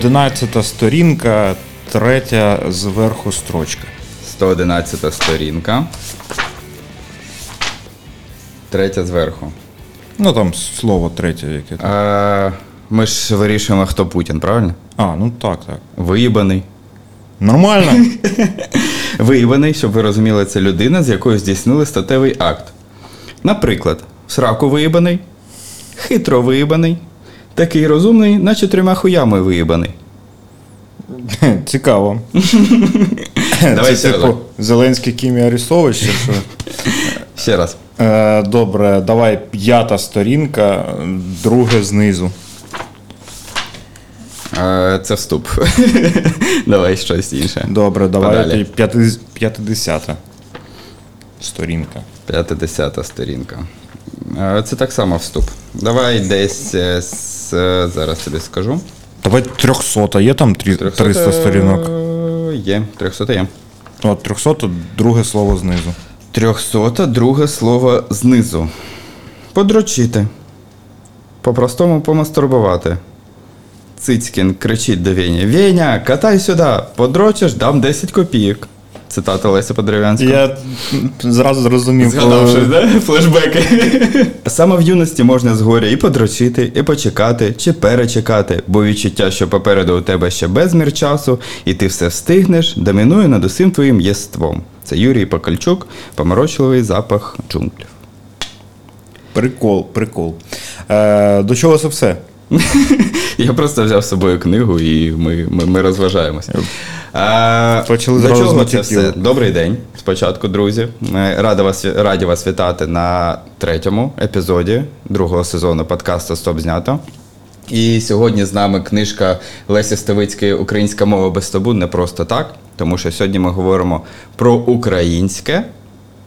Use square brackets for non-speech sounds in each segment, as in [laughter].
111 сторінка, третя зверху строчка. 111 сторінка. Третя зверху. Ну там слово третє, яке. там. Е, ми ж вирішуємо, хто Путін, правильно? А, ну так, так. Виїбаний. Нормально? [laughs] Виїбаний, щоб ви розуміли, це людина, з якою здійснили статевий акт. Наприклад, в сраку виїбаний, хитро виїбаний, такий розумний, наче трьома хуями виїбаний. [laughs] Цікаво. [laughs] Давай Це типу. Зеленський Кімі що? [laughs] Ще раз. Е, Добре, давай п'ята сторінка, друге знизу. Е, це вступ. Давай щось інше. Добре, давай п'ятидесята сторінка. 50 сторінка. Е, Це так само вступ. Давай десь зараз тобі скажу. Давай трьохсота, є там трі- 300 300 сторінок. е, Є, 300 є. От трьохсота, друге слово знизу. 300 друге слово знизу. Подрочити. По-простому помастурбувати. Цицькін кричить до Веня. Веня, катай сюди, подрочиш, дам 10 копійок. Цитата Леся Подерев'янського. Я зразу зрозумів. Згадав щось, да? [laughs] Флешбеки. Саме в юності можна згоря і подрочити, і почекати, чи перечекати, бо відчуття, що попереду у тебе ще безмір часу, і ти все встигнеш, домінує над усім твоїм єством. Це Юрій Покальчук, поморочливий запах джунглів. Прикол, прикол. Е, до чого це все? [laughs] Я просто взяв з собою книгу і ми, ми, ми розважаємося. А, Почали до чого це все? Добрий день. Спочатку, друзі. Ми раді вас, раді вас вітати на третьому епізоді другого сезону подкасту Стоп знято. І сьогодні з нами книжка Лесі Ставицької Українська мова без табу не просто так, тому що сьогодні ми говоримо про українське,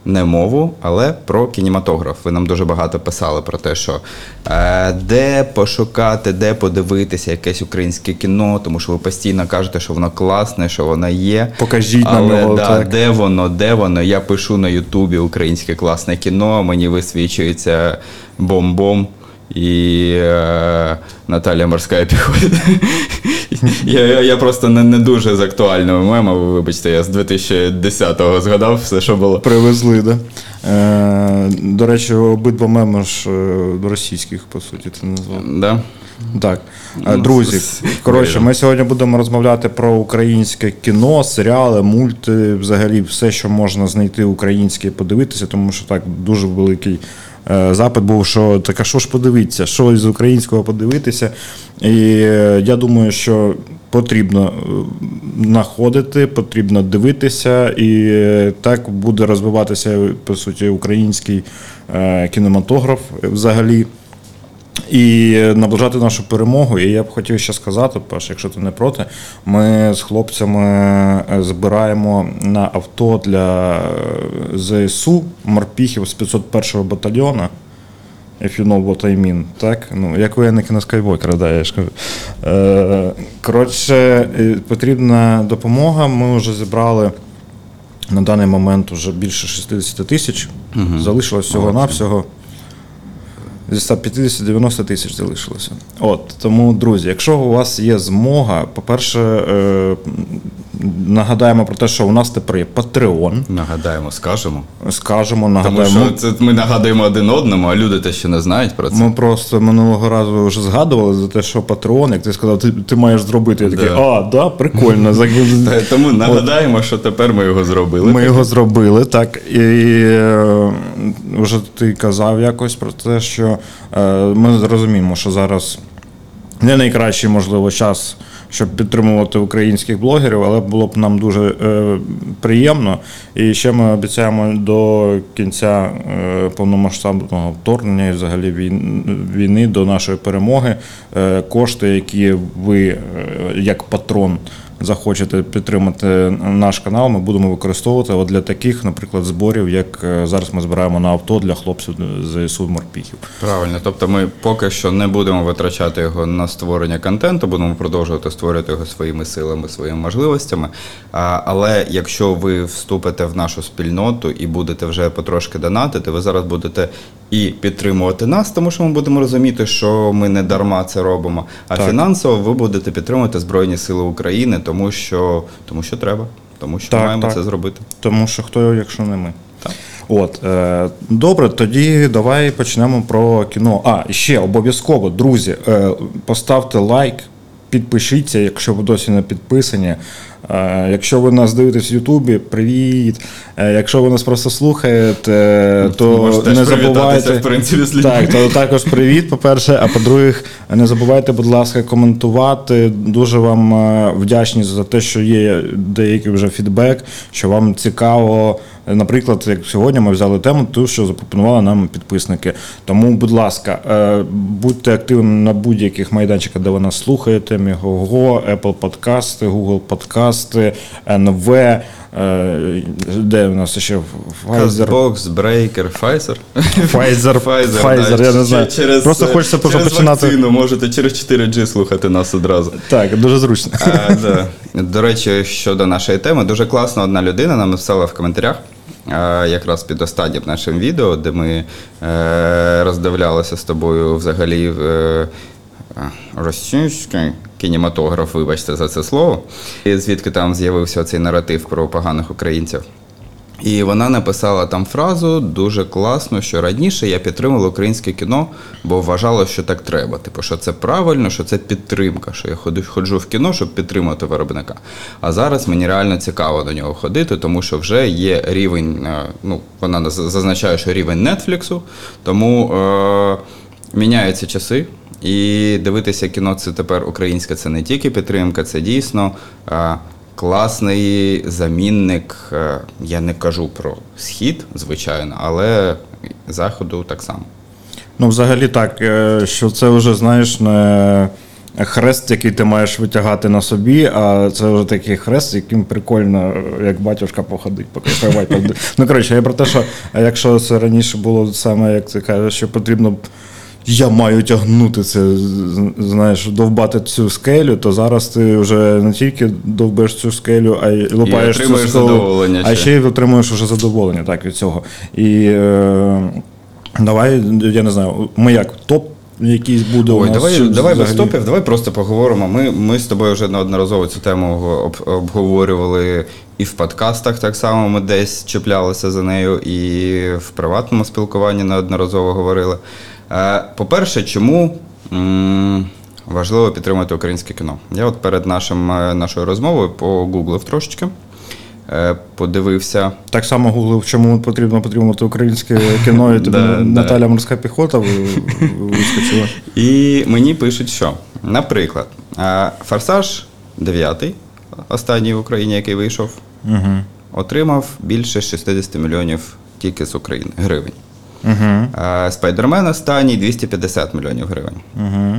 не мову, але про кінематограф. Ви нам дуже багато писали про те, що е, де пошукати, де подивитися якесь українське кіно, тому що ви постійно кажете, що воно класне, що воно є. Покажіть нам Але його, да, так. де воно, де воно? Я пишу на Ютубі українське класне кіно, мені висвічується бом-бом. І е, Наталія Морська підходить. [laughs] я, я, я просто не, не дуже з актуальними мемами, вибачте, я з 2010-го згадав все, що було. Привезли, да? Е, до речі, обидва меми ж е, російських, по суті, ти назвав. Да? Так, Е, Ну, друзі, коротше, ми сьогодні будемо розмовляти про українське кіно, серіали, мульти, взагалі все, що можна знайти українське і подивитися, тому що так дуже великий запит був, що так, а що ж подивитися, що з українського подивитися. І е, я думаю, що потрібно е, знаходити, потрібно дивитися, і е, так буде розвиватися по суті український е, кінематограф взагалі. І наближати нашу перемогу. І я б хотів ще сказати, Паш, якщо ти не проти, ми з хлопцями е, збираємо на авто для е, ЗСУ морпіхів з 501 батальйону. If you know what I mean, так? Ну, як воєнники на Скайвокера, да, я ж кажу. Е, коротше, е, потрібна допомога. Ми вже зібрали на даний момент вже більше 60 тисяч. Залишилось всього-навсього. Зі 150-90 тисяч залишилося. От тому, друзі, якщо у вас є змога, по-перше, е, нагадаємо про те, що у нас тепер є Patreon. Нагадаємо, скажемо. Скажемо, Тому що це ми нагадуємо один одному, а люди те ще не знають про це. Ми просто минулого разу вже згадували за те, що Patreon, як ти сказав, ти, ти маєш зробити. Я такий, Да. а, да, прикольно. [laughs] Тому нагадаємо, що тепер ми його зробили. Ми його зробили, так. І е, вже ти казав якось про те, що е, ми зрозуміємо, що зараз не найкращий, можливо, час, щоб підтримувати українських блогерів, але було б нам дуже е, приємно. І ще ми обіцяємо до кінця е, повномасштабного вторгнення і взагалі війн- війни до нашої перемоги е, кошти, які ви е, як патрон захочете підтримати наш канал, ми будемо використовувати от для таких, наприклад, зборів, як е, зараз ми збираємо на авто для хлопців ЗСУ морпіхів. Правильно, тобто ми поки що не будемо витрачати його на створення контенту, будемо продовжувати створювати його своїми силами, своїми можливостями. А, але якщо ви вступите в нашу спільноту і будете вже потрошки донатити, ви зараз будете і підтримувати нас, тому що ми будемо розуміти, що ми не дарма це робимо. А Так. фінансово ви будете підтримувати Збройні Сили України, тому що, тому що треба, тому що Так, маємо так. це зробити. Тому що хто, якщо не ми. Так. От, е, добре, тоді давай почнемо про кіно. А, ще обов'язково, друзі, е, поставте лайк, підпишіться, якщо ви досі не підписані. Е, якщо ви нас дивитесь в Ютубі, привіт. Е, якщо ви нас просто слухаєте, то Можете не забувайте. в принципі. Так, то також привіт, по-перше. А по-друге, не забувайте, будь ласка, коментувати. Дуже вам е, вдячні за те, що є деякий вже фідбек, що вам цікаво. Наприклад, як сьогодні ми взяли тему, ту, що запропонували нам підписники. Тому, будь ласка, е, будьте активними на будь-яких майданчиках, де ви нас слухаєте: Мігого, Apple подкасти, Google подкасти, НВ. е, Де у нас ще Pfizer, Castbox, Breaker, Pfizer. Pfizer, [laughs] Pfizer, да, я не знаю. Через, Просто хочеться просто через починати. Вакцину, можете через 4G слухати нас одразу. Так, дуже зручно. А, да. До речі, щодо нашої теми, дуже класно одна людина нам написала в коментарях. Якраз під останнім нашим відео, де ми е, роздивлялися з тобою взагалі е, російський кінематограф, вибачте за це слово, і звідки там з'явився цей наратив про поганих українців. І вона написала там фразу дуже класно, що раніше я підтримувала українське кіно, бо вважала, що так треба. Типу, що це правильно, що це підтримка, що я ходжу, в кіно, щоб підтримати виробника. А зараз мені реально цікаво до нього ходити, тому що вже є рівень, е, ну вона зазначає, що рівень Нетфліксу, тому е, міняються часи. І дивитися кіно це тепер українське, це не тільки підтримка, це дійсно. Класний замінник. е, Я не кажу про схід, звичайно, але заходу так само. Ну, взагалі так, е, що це вже, знаєш, не хрест, який ти маєш витягати на собі, а це вже такий хрест, яким прикольно, як батюшка походить, покайфувати. [laughs] Ну, коротше, я про те, що якщо це раніше було саме, як ти кажеш, що потрібно. Я маю тягнути це, знаєш, довбати цю скелю, то зараз ти вже не тільки довбиш цю скелю, а й лупаєш цю скелю, задоволення а ще. й отримуєш вже задоволення так, від цього. І е, давай, я не знаю, ми як топ якийсь буде у нас. давай, давай без топів, давай просто поговоримо. Ми, ми з тобою вже неодноразово цю тему об, обговорювали і в подкастах так само ми десь чіплялися за нею, і в приватному спілкуванні неодноразово говорили. Е, По-перше, чому важливо підтримати українське кіно? Я от перед нашим, е, нашою розмовою погуглив трошечки, е, подивився. Так само гуглив, чому потрібно підтримувати українське кіно, і [laughs] тобі. Наталя Морська піхота вискочила. І мені пишуть, що, наприклад, Форсаж 9, останній в Україні, який вийшов, отримав більше 60 мільйонів тільки з України гривень. Угу. Спайдермен останній 250 мільйонів гривень. Угу.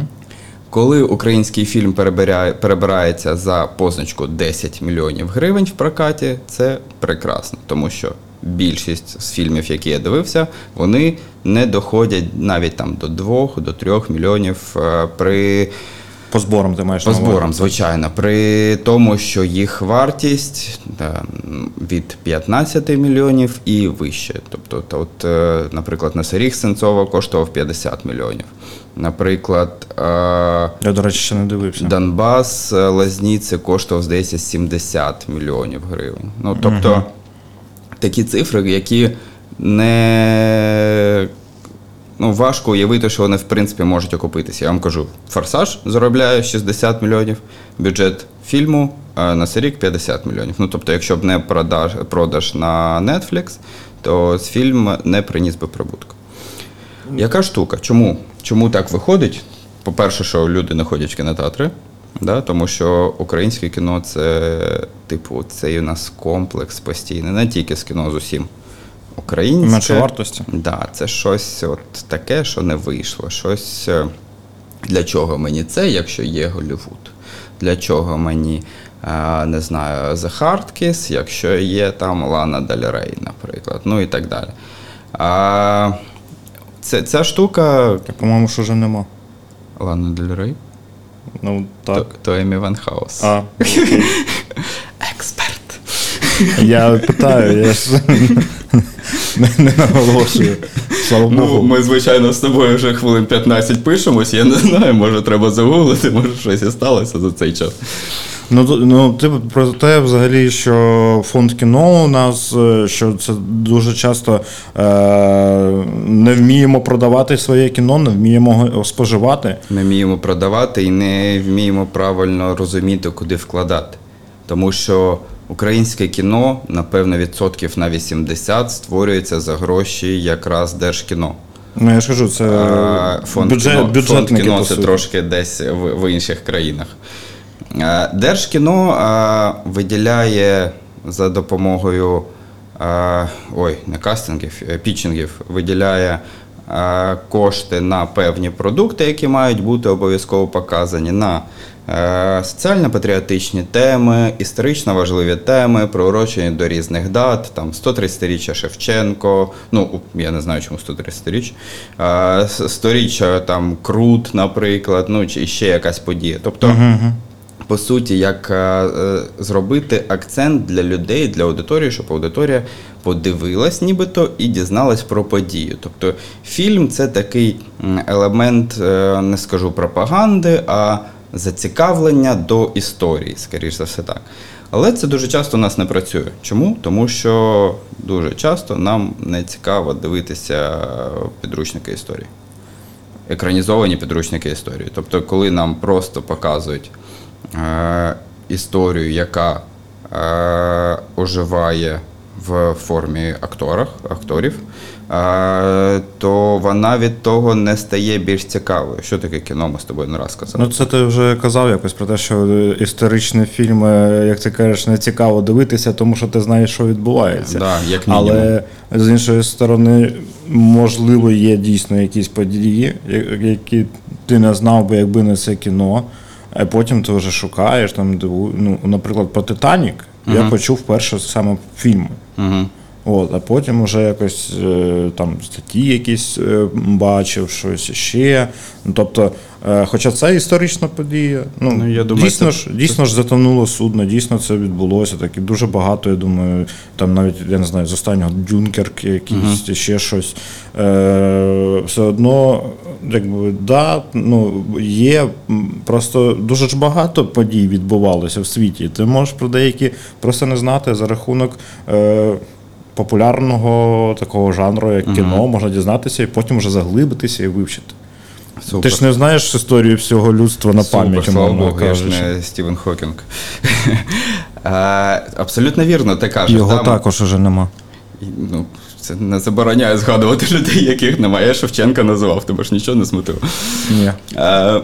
Коли український фільм перебирає, перебирається за позначку 10 мільйонів гривень в прокаті, це прекрасно, тому що більшість з фільмів, які я дивився, вони не доходять навіть там до 2 до 3 мільйонів е, при По зборам ти маєш по на зборам, звичайно, при тому, що їх вартість е, від 15 мільйонів і вище. Тобто, то от, е, наприклад, Насаріг Сенцова коштував 50 мільйонів. Наприклад, е, Я, до речі, ще не дивився. Донбас е, Лазніці коштував, здається, 70 мільйонів гривень. Ну, тобто, такі цифри, які не. Ну, важко уявити, що вони в принципі можуть окупитися. Я вам кажу, форсаж заробляє 60 мільйонів, бюджет фільму на рік 50 мільйонів. Ну, тобто, якщо б не продаж, продаж на Netflix, то з фільм не приніс би прибутку. Яка штука? Чому? Чому так виходить? По-перше, що люди не ходять в кінотеатри, да? тому що українське кіно це, типу, це у нас комплекс постійний, не тільки з кіно з усім. Українське. Менше вартості. Да, це щось от таке, що не вийшло. Щось е, для чого мені це, якщо є Голлівуд? Для чого мені, е, не знаю, The Hard Kiss, якщо є там Лана Дель Рей, наприклад, ну і так далі. А, це, ця штука. Я, по-моєму, що вже нема. Лана Дель Рей? Ну, так. То, то Емі Ван Хаус. А, [laughs] Експерт. я питаю, я ж [laughs] [laughs] не, не наголошую. Слава Ну, Богу. ми, звичайно, з тобою вже хвилин 15 пишемось. Я не знаю, може треба загуглити, може щось і сталося за цей час. Ну, ну ти про те, взагалі, що фонд кіно у нас, е, що це дуже часто е, не вміємо продавати своє кіно, не вміємо його споживати. Ми вміємо продавати і не вміємо правильно розуміти, куди вкладати. Тому що українське кіно, напевно, відсотків на 80 створюється за гроші якраз держкіно. Ну, я ж кажу, це Фонд бюджет, кіно, фонд кіно це трошки десь в, в інших країнах. Держкіно виділяє за допомогою ой, не кастингів, е, пітчингів, виділяє кошти на певні продукти, які мають бути обов'язково показані на соціально-патріотичні теми, історично важливі теми, приурочені до різних дат, там 130-річчя Шевченко, ну я не знаю, чому 130-річ, е, 100-річчя там Крут, наприклад, ну чи ще якась подія. Тобто по суті, як е, е, зробити акцент для людей, для аудиторії, щоб аудиторія подивилась нібито і дізналась про подію. Тобто фільм це такий елемент, е, не скажу пропаганди, а зацікавлення до історії, скоріш за все так. Але це дуже часто у нас не працює. Чому? Тому що дуже часто нам не цікаво дивитися підручники історії екранізовані підручники історії. Тобто, коли нам просто показують е, історію, яка е, оживає в формі акторах, акторів, то вона від того не стає більш цікавою. Що таке кіно, ми з тобою не раз казали. Ну, це ти вже казав якось про те, що е, історичні фільми, як ти кажеш, не цікаво дивитися, тому що ти знаєш, що відбувається. Да, як. Але з іншої сторони, можливо, є дійсно якісь події, які ти не знав би, якби не це кіно. А потім ти вже шукаєш там, диву- ну, наприклад, про Титанік. Я почув перше саме фільми. Угу. От, а потім вже якось е, там статті якісь е, бачив, щось ще. Ну, тобто, е, хоча це історична подія, ну, Ну, я думаю, дійсно, це- ж, дійсно ж затонуло судно, дійсно це відбулося. Так, і дуже багато, я думаю, там навіть, я не знаю, з останнього Дюнкерк якийсь, ще щось. Е, все одно, якби, да, ну, є просто дуже ж багато подій відбувалося в світі. Ти можеш про деякі просто не знати за рахунок. Е, популярного такого жанру, як кіно, можна дізнатися і потім вже заглибитися і вивчити. Супер. Ти ж не знаєш історію всього людства на пам'ять, я ж не Стівен Хокінг. [laughs] Абсолютно вірно, ти кажеш. Його да, ми- також уже нема. Ну, це не забороняє згадувати людей, яких немає. Я Шевченка називав, тебе ж нічого не смутило. Ні. Е,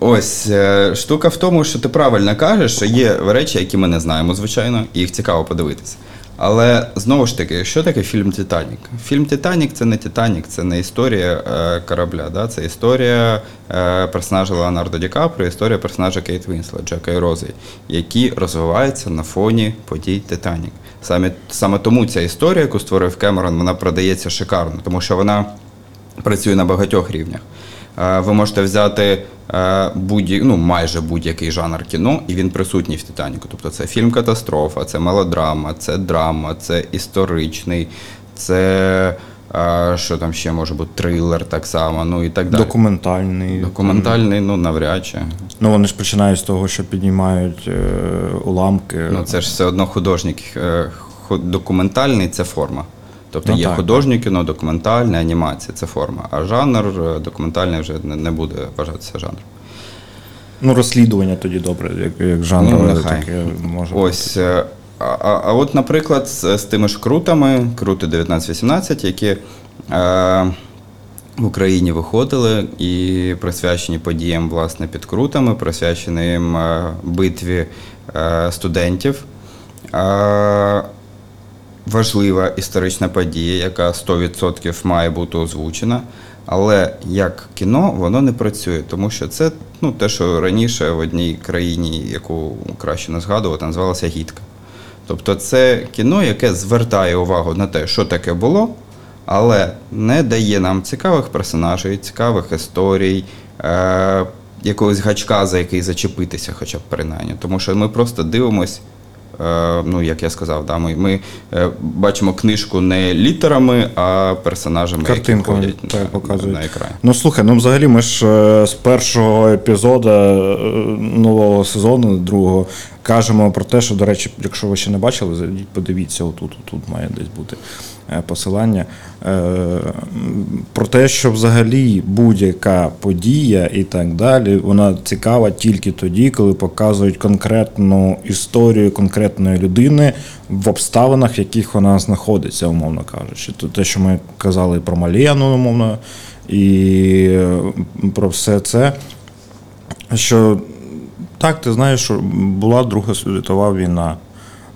ось е, штука в тому, що ти правильно кажеш, що є речі, які ми не знаємо, звичайно, і їх цікаво подивитися. Але знову ж таки, що таке фільм Титанік? Фільм Титанік це не Титанік, це не історія е, корабля, да? це історія е, персонажа Леонардо Ді Каприо, історія персонажа Кейт Вінслет, Джека і Рози, які розвиваються на фоні подій Титанік. Саме, саме тому ця історія, яку створив Кемерон, вона продається шикарно, тому що вона працює на багатьох рівнях. Е, Ви можете взяти е, будь ну, майже будь-який жанр кіно, і він присутній в Титаніку. Тобто це фільм катастрофа, це мелодрама, це драма, це історичний, це е, що там ще може бути трилер так само, ну і так далі. Документальний. Документальний, ну навряд чи. Ну вони ж починають з того, що піднімають е, уламки. Ну це ж все одно художник. е, Документальний це форма. Тобто Ну, є так, художнє кіно, документальне, анімація це форма. А жанр е, документальний вже не, не буде вважатися жанром. Ну, розслідування тоді добре, як, як жанр, Ну, нехай. таке може. Ось. е, А, а, от, наприклад, з, з тими ж крутами, крути 19-18, які е, в Україні виходили і присвячені подіям власне під крутами, присвячені їм е, битві е, студентів. Важлива історична подія, яка 100% має бути озвучена. Але як кіно воно не працює, тому що це ну, те, що раніше в одній країні, яку краще не згадувати, називалося гідка. Тобто це кіно, яке звертає увагу на те, що таке було, але не дає нам цікавих персонажей, цікавих історій, е- якогось гачка, за який зачепитися, хоча б принаймні. Тому що ми просто дивимось ну як я сказав, да, ми, ми е, бачимо книжку не літерами, а персонажами, Картинками, які ходять так, на, показують. на екрані. Ну слухай, ну взагалі ми ж е, з першого епізоду е, нового сезону, другого, кажемо про те, що, до речі, якщо ви ще не бачили, зайдіть, подивіться, отут, тут має десь бути е, посилання. Е, Про те, що взагалі будь-яка подія і так далі, вона цікава тільки тоді, коли показують конкретну історію конкретної людини в обставинах, в яких вона знаходиться, умовно кажучи. То те, що ми казали про Малєну, умовно, і е, про все це. Що так, ти знаєш, що була Друга світова війна.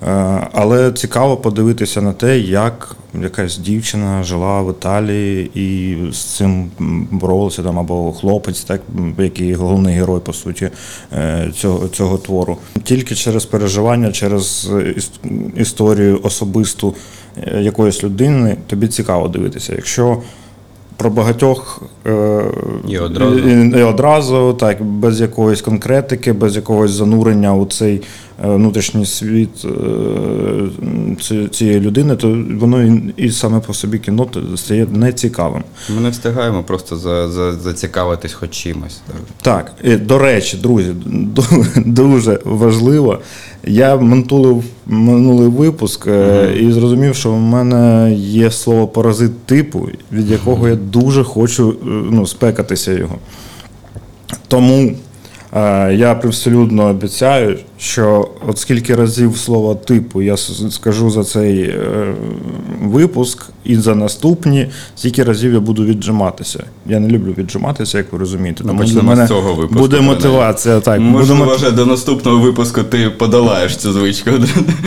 Е, Але цікаво подивитися на те, як якась дівчина жила в Італії і з цим боролася там, або хлопець, так, який головний герой, по суті, е, цього, цього твору. Тільки через переживання, через історію особисту е, якоїсь людини тобі цікаво дивитися. Якщо про багатьох І одразу. і, і одразу, так, без якоїсь конкретики, без якогось занурення у цей внутрішній світ е, цієї людини, то воно і, саме по собі кіно стає нецікавим. Ми не встигаємо просто за, за, зацікавитись хоч чимось. Так. Так, і, до речі, друзі, дуже важливо. Я монтулив минулий випуск е, і зрозумів, що в мене є слово паразит типу, від якого я дуже хочу е, ну, спекатися його. Тому е, я привселюдно обіцяю, що от скільки разів слово типу я скажу за цей е, випуск і за наступні, стільки разів я буду віджиматися. Я не люблю віджиматися, як ви розумієте. Ну, Тому для мене цього випуску, буде мотивація. Так, Можливо, буде, вже до наступного випуску ти подолаєш цю звичку.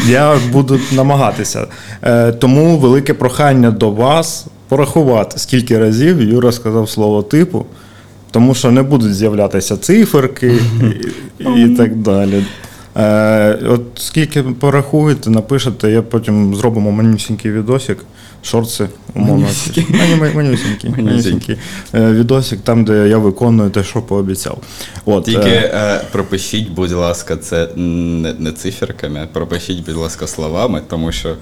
я буду намагатися. Е, тому велике прохання до вас порахувати, скільки разів Юра сказав слово типу, тому що не будуть з'являтися циферки і, і так далі. Е, от скільки порахуєте, напишете, я потім зробимо манюсінький відосик, шорти, умовно. Манюсінький. Манюсінький, Манюсінький. манюсінький. Е, відосик там, де я виконую те, що пообіцяв. От, Тільки е, е, пропишіть, будь ласка, це не, не циферками, пропишіть, будь ласка, словами, тому що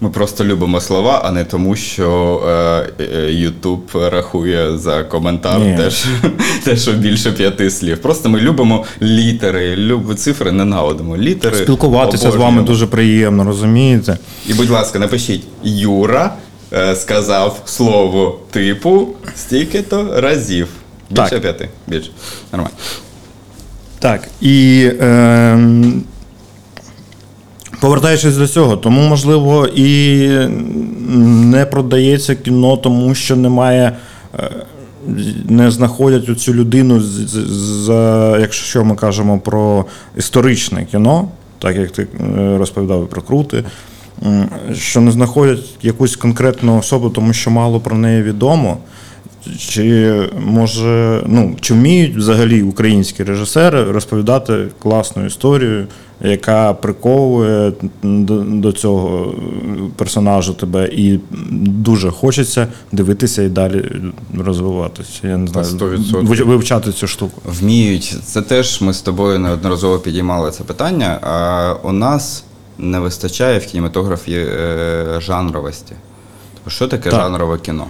ми просто любимо слова, а не тому, що е, е, рахує за коментар Ні. те, що, [laughs] те, що більше п'яти слів. Просто ми любимо літери, любимо цифри, ненавидимо. Літери. спілкуватися з вами дуже приємно, розумієте? І, будь ласка, напишіть Юра е, сказав слово типу стільки-то разів. Більше Так. п'яти. Більше. Нормально. Так, і е, повертаючись до цього, тому, можливо, і не продається кіно, тому що немає. е, Не знаходять цю людину, за, якщо ми кажемо про історичне кіно, так як ти е, розповідав про крути, що не знаходять якусь конкретну особу, тому що мало про неї відомо. Чи може, ну чи вміють взагалі українські режисери розповідати класну історію, яка приковує до, до цього персонажа тебе, і дуже хочеться дивитися і далі розвиватися. Я не знаю, 100%. вивчати цю штуку. Вміють. Це теж ми з тобою неодноразово підіймали це питання. А у нас не вистачає в кінематографі е, жанровості. Тобто, що таке Так. жанрове кіно?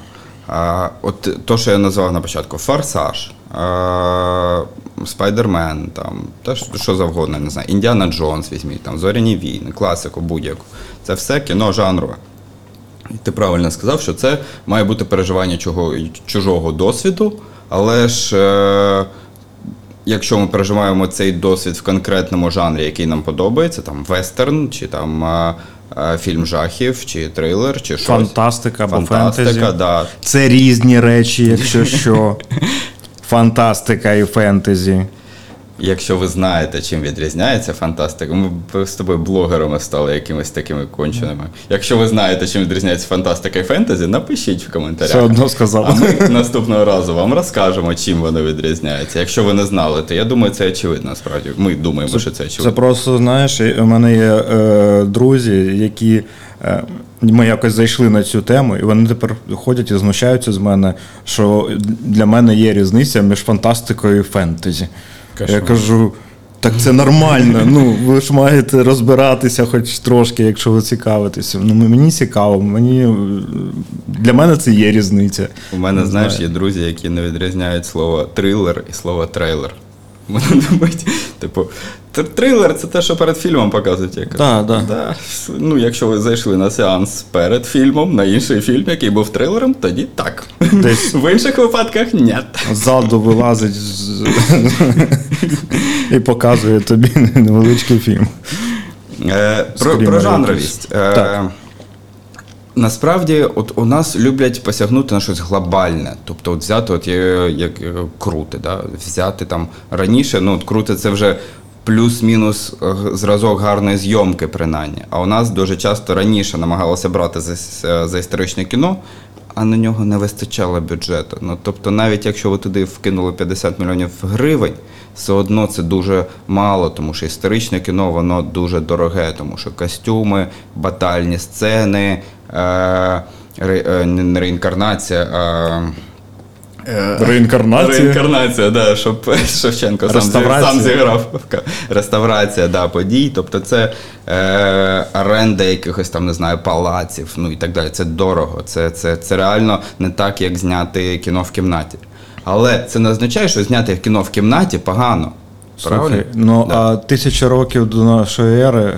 От то, що я назвав на початку: Форсаж, Спайдермен, там, та ж- що завгодно, не знаю, Індіана Джонс візьміть, там, Зоряні війни, класику будь-яку. Це все кіно жанрове. Ти правильно сказав, що це має бути переживання чого, чужого досвіду, але ж е, якщо ми переживаємо цей досвід в конкретному жанрі, який нам подобається, там вестерн, чи там е, фільм жахів, чи трилер, чи щось. Фантастика або фентезі. да. Це різні речі, якщо що. [laughs] Фантастика і фентезі. Якщо ви знаєте, чим відрізняється фантастика, ми з тобою блогерами стали якимись такими конченими. Якщо ви знаєте, чим відрізняється фантастика і фентезі, напишіть в коментарях. Все одно сказав. А ми наступного разу вам розкажемо, чим воно відрізняється. Якщо ви не знали, то я думаю, це очевидно насправді. Ми думаємо, що це Це просто, знаєш, у мене є е, друзі, які е, ми якось зайшли на цю тему, і вони тепер ходять і знущаються з мене, що для мене є різниця між фантастикою і фентезі. Кошмар. Я кажу. Так це нормально. Ну, ви ж маєте розбиратися хоч трошки, якщо ви цікавитеся. Ну, мені цікаво, мені е, для мене це є різниця. У мене, Не знаєш, знаю. є друзі, які не відрізняють слово трилер і слово трейлер. Вони думають, типу, трилер це те, що перед фільмом показують. Я Да, да. Да. Ну, якщо ви зайшли на сеанс перед фільмом, на інший фільм, який був трилером, тоді так. Десь. [laughs] В інших випадках ні. Ззаду вилазить [laughs] і показує тобі невеличкий фільм. Е, про, про жанровість. Е, Так. Насправді, от у нас люблять посягнути на щось глобальне. Тобто, от взяти, от як е, крути, да? взяти там раніше, ну от крути це вже плюс-мінус е, зразок гарної зйомки, принаймні. А у нас дуже часто раніше намагалося брати за, е, за історичне кіно, а на нього не вистачало бюджету. Ну тобто, навіть якщо ви туди вкинули 50 мільйонів гривень, все одно це дуже мало, тому що історичне кіно воно дуже дороге, тому що костюми, батальні сцени, е, ре, е, не реінкарнація, е, Реінкарнація? Реінкарнація, да, щоб [laughs] Шевченко сам, Реставрація. сам зіграв. Реставрація да, подій. Тобто це е, оренда якихось там, не знаю, палаців, ну і так далі. Це дорого. Це, це, це реально не так, як зняти кіно в кімнаті. Але це не означає, що зняти кіно в кімнаті погано. Слухай, ну Да. а тисяча років до нашої ери.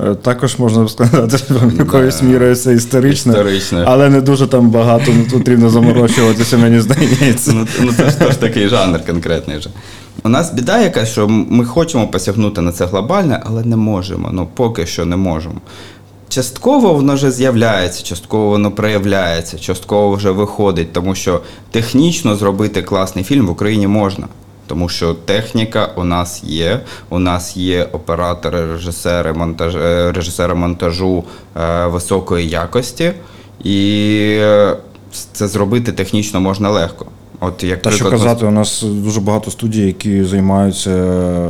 Е, Також можна сказати, що якоюсь мірою це історичне, Історичне. але не дуже там багато не потрібно заморочуватися, мені здається. Ну, ну це ж теж такий жанр конкретний же. У нас біда яка, що ми хочемо посягнути на це глобальне, але не можемо. Ну, поки що не можемо. Частково воно вже з'являється, частково воно проявляється, частково вже виходить, тому що технічно зробити класний фільм в Україні можна. Тому що техніка у нас є, у нас є оператори, режисери, монтаж, е, режисери монтажу е, високої якості, і е, це зробити технічно можна легко. От як Та що казати, у нас дуже багато студій, які займаються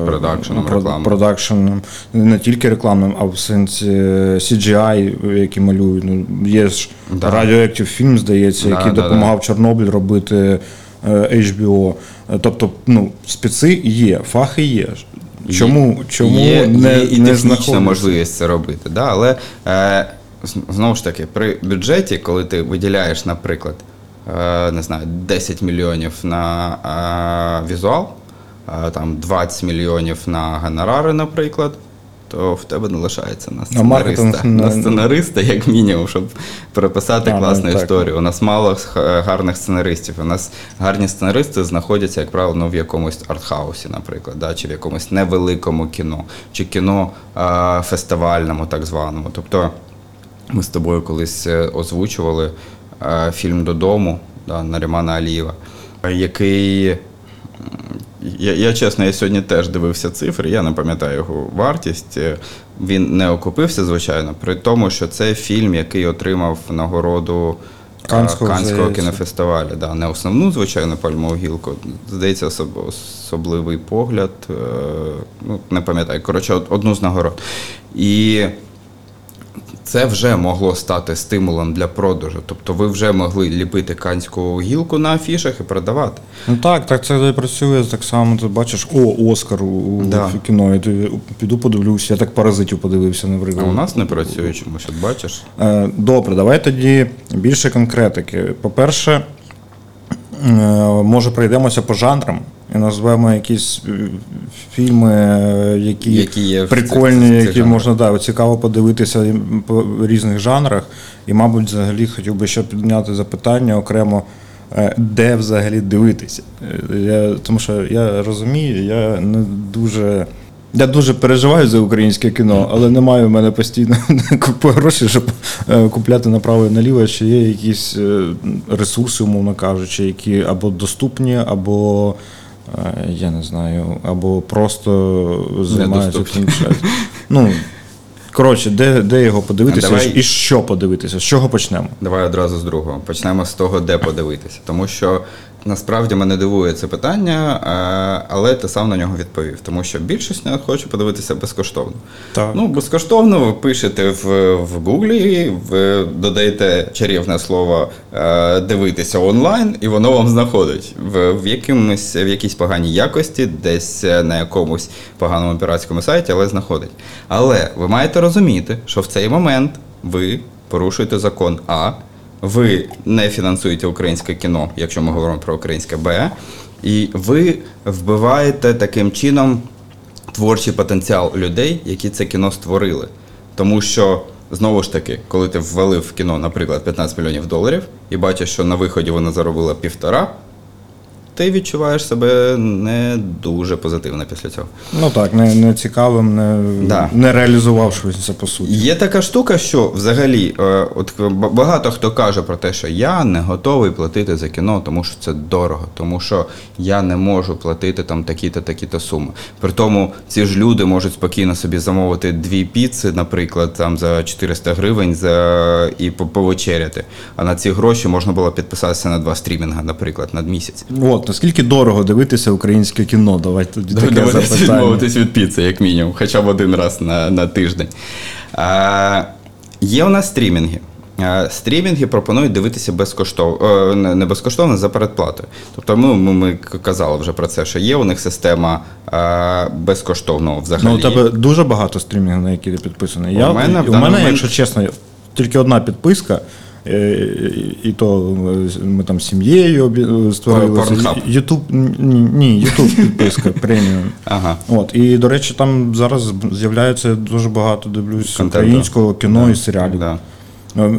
Продакшеном, про- рекламою. продакшеном, не тільки рекламним, а в сенсі CGI, які малюють. Ну, є ж Да. радіоактив фільм, здається, Да, який да, допомагав Чорнобиль робити HBO. Е, Тобто, ну, специ є, фахи є. Чому, чому є, не, є і не технічна можливість це робити. Да? Але е, знову ж таки, при бюджеті, коли ти виділяєш, наприклад, е, не знаю, 10 мільйонів на е, візуал, е, там 20 мільйонів на гонорари, наприклад. То в тебе не лишається на На сценариста. не- На сценариста, як мінімум, щоб переписати А, ну, класну так. історію. У нас мало гарних сценаристів. У нас гарні сценаристи знаходяться, як правило, ну, в якомусь артхаусі, наприклад, да, чи в якомусь невеликому кіно, чи кіно а, фестивальному, так званому. Тобто ми з тобою колись е, озвучували е, фільм Додому да, Нарімана Алієва, який. Я, я чесно, я сьогодні теж дивився цифри, я не пам'ятаю його вартість. Е, Він не окупився, звичайно, при тому, що це фільм, який отримав нагороду е, Канського, Канського кінофестивалю. Да, не основну, звичайно, пальмову гілку. Здається, особ- особливий погляд. е, Ну, не пам'ятаю. Коротше, одну з нагород. І це вже могло стати стимулом для продажу. Тобто ви вже могли ліпити канську гілку на афішах і продавати. Ну так, так це працює так само. Ти бачиш, о, Оскар у Да. кіно. Я піду подивлюся. Я так паразитів подивився, А наприклад. у нас не працює чомусь, от бачиш. Е, Добре, давай тоді більше конкретики. По-перше, е, може пройдемося по жанрам назвемо якісь е, фільми, е, які, Які є прикольні, цих- цих які жанрах. можна да, цікаво подивитися по різних жанрах. І, мабуть, взагалі хотів би ще підняти запитання окремо. е, Де взагалі дивитися? Я, тому що я розумію, я не дуже. Я дуже переживаю за українське кіно, але немає в мене постійно [laughs] купи грошей, щоб купляти направо і наліво. Чи є якісь ресурси, умовно кажучи, які або доступні, або я не знаю, або просто займаються Недоступні. [laughs] Ну, коротше, де, де його подивитися давай- і що подивитися? З чого почнемо? Давай одразу з другого. Почнемо з того, де подивитися. Тому що Насправді мене дивує це питання, е, але ти сам на нього відповів, тому що більшість не хоче подивитися безкоштовно. Так. Ну, безкоштовно ви пишете в, в Гуглі, ви додаєте чарівне слово е, дивитися онлайн, і воно вам знаходить в, в, якимось, в якійсь поганій якості, десь е, на якомусь поганому піратському сайті, але знаходить. Але ви маєте розуміти, що в цей момент ви порушуєте закон А. Ви не фінансуєте українське кіно, якщо ми говоримо про українське Б, і ви вбиваєте таким чином творчий потенціал людей, які це кіно створили. Тому що, знову ж таки, коли ти ввалив в кіно, наприклад, 15 мільйонів доларів, і бачиш, що на виході вона заробила півтора, ти відчуваєш себе не дуже позитивно після цього. Ну так, не, не цікавим, не, Да. не реалізувавшися по суті. Є така штука, що взагалі, е, от багато хто каже про те, що я не готовий платити за кіно, тому що це дорого, тому що я не можу платити там такі-то, такі-то суми. При тому ці ж люди можуть спокійно собі замовити дві піци, наприклад, там за 400 гривень за і по- повечеряти. А на ці гроші можна було підписатися на два стрімінга, наприклад, на місяць. От, наскільки дорого дивитися українське кіно? Давайте тоді таке Доведеться запитання. відмовитись від піци, як мінімум, хоча б один раз на, на тиждень. А, є у нас стрімінги. А, Стрімінги пропонують дивитися безкоштовно, не не безкоштовно за передплатою. Тобто ми, ми, ми казали вже про це, що є у них система а, безкоштовного взагалі. Ну, у тебе дуже багато стрімінгів, на які ти підписаний. У Я, мене в у мене, момент- якщо чесно, тільки одна підписка. Е, І то е, ми там з сім'єю обі- створили. Pornhub. Ютуб ні, Ютуб [laughs] підписка преміум. Ага. От, і, до речі, там зараз з'являється дуже багато дивлюсь Контенту. українського кіно і серіалів. Да.